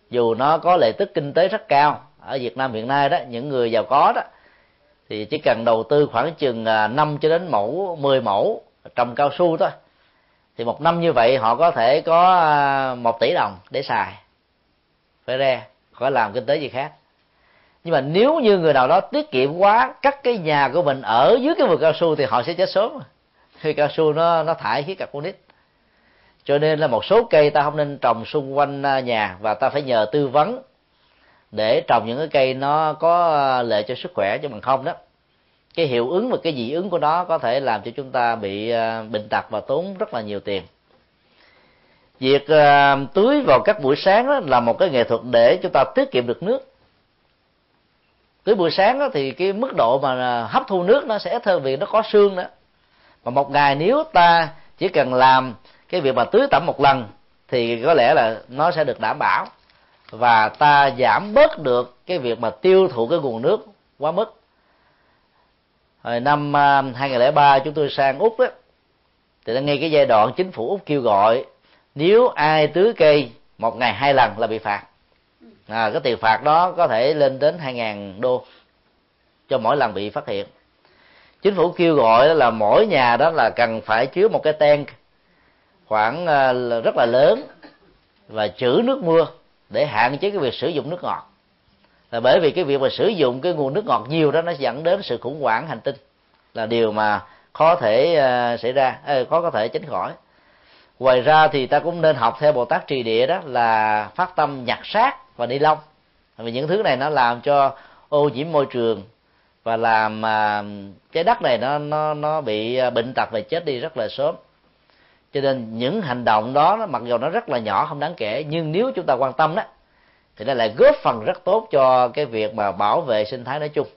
Dù nó có lợi tức kinh tế rất cao, ở Việt Nam hiện nay đó, những người giàu có đó, thì chỉ cần đầu tư khoảng chừng à, 5 cho đến mẫu 10 mẫu trồng cao su thôi. Thì một năm như vậy họ có thể có à, một tỷ đồng để xài, phải ra, khỏi làm kinh tế gì khác. Nhưng mà nếu như người nào đó tiết kiệm quá, cắt cái nhà của mình ở dưới cái vườn cao su thì họ sẽ chết sớm. Khi cao su nó nó thải khí carbonic cho nên là một số cây ta không nên trồng xung quanh à, nhà và ta phải nhờ tư vấn để trồng những cái cây nó có à, lợi cho sức khỏe chứ bằng không đó. Cái hiệu ứng và cái dị ứng của nó có thể làm cho chúng ta bị à, bệnh tật và tốn rất là nhiều tiền. Việc tưới vào các buổi sáng đó là một cái nghệ thuật để chúng ta tiết kiệm được nước. Tưới buổi sáng đó thì cái mức độ mà hấp thu nước nó sẽ ít hơn vì nó có sương nữa. Mà một ngày nếu ta chỉ cần làm cái việc mà tưới tẩm một lần thì có lẽ là nó sẽ được đảm bảo. Và ta giảm bớt được cái việc mà tiêu thụ cái nguồn nước quá mức. Hồi năm à, 2003 chúng tôi sang úc đó thì đã nghe cái giai đoạn chính phủ úc kêu gọi nếu ai tưới cây một ngày hai lần là bị phạt. À, cái tiền phạt đó có thể lên đến 2.000 đô cho mỗi lần bị phát hiện. Chính phủ kêu gọi là mỗi nhà đó là cần phải chứa một cái tank khoảng ờ, rất là lớn và trữ nước mưa để hạn chế cái việc sử dụng nước ngọt. Là bởi vì cái việc mà sử dụng cái nguồn nước ngọt nhiều đó, nó dẫn đến sự khủng hoảng hành tinh là điều mà khó thể ờ, xảy ra ờ, khó có thể tránh khỏi. Ngoài ra thì ta cũng nên học theo bồ tát trì địa đó là phát tâm nhặt xác và ni lông. Vì những thứ này nó làm cho ô nhiễm môi trường và làm cái đất này nó nó nó bị bệnh tật và chết đi rất là sớm cho nên những hành động đó mặc dù nó rất là nhỏ, không đáng kể, nhưng nếu chúng ta quan tâm đó, thì nó lại góp phần rất tốt cho cái việc mà bảo vệ sinh thái nói chung.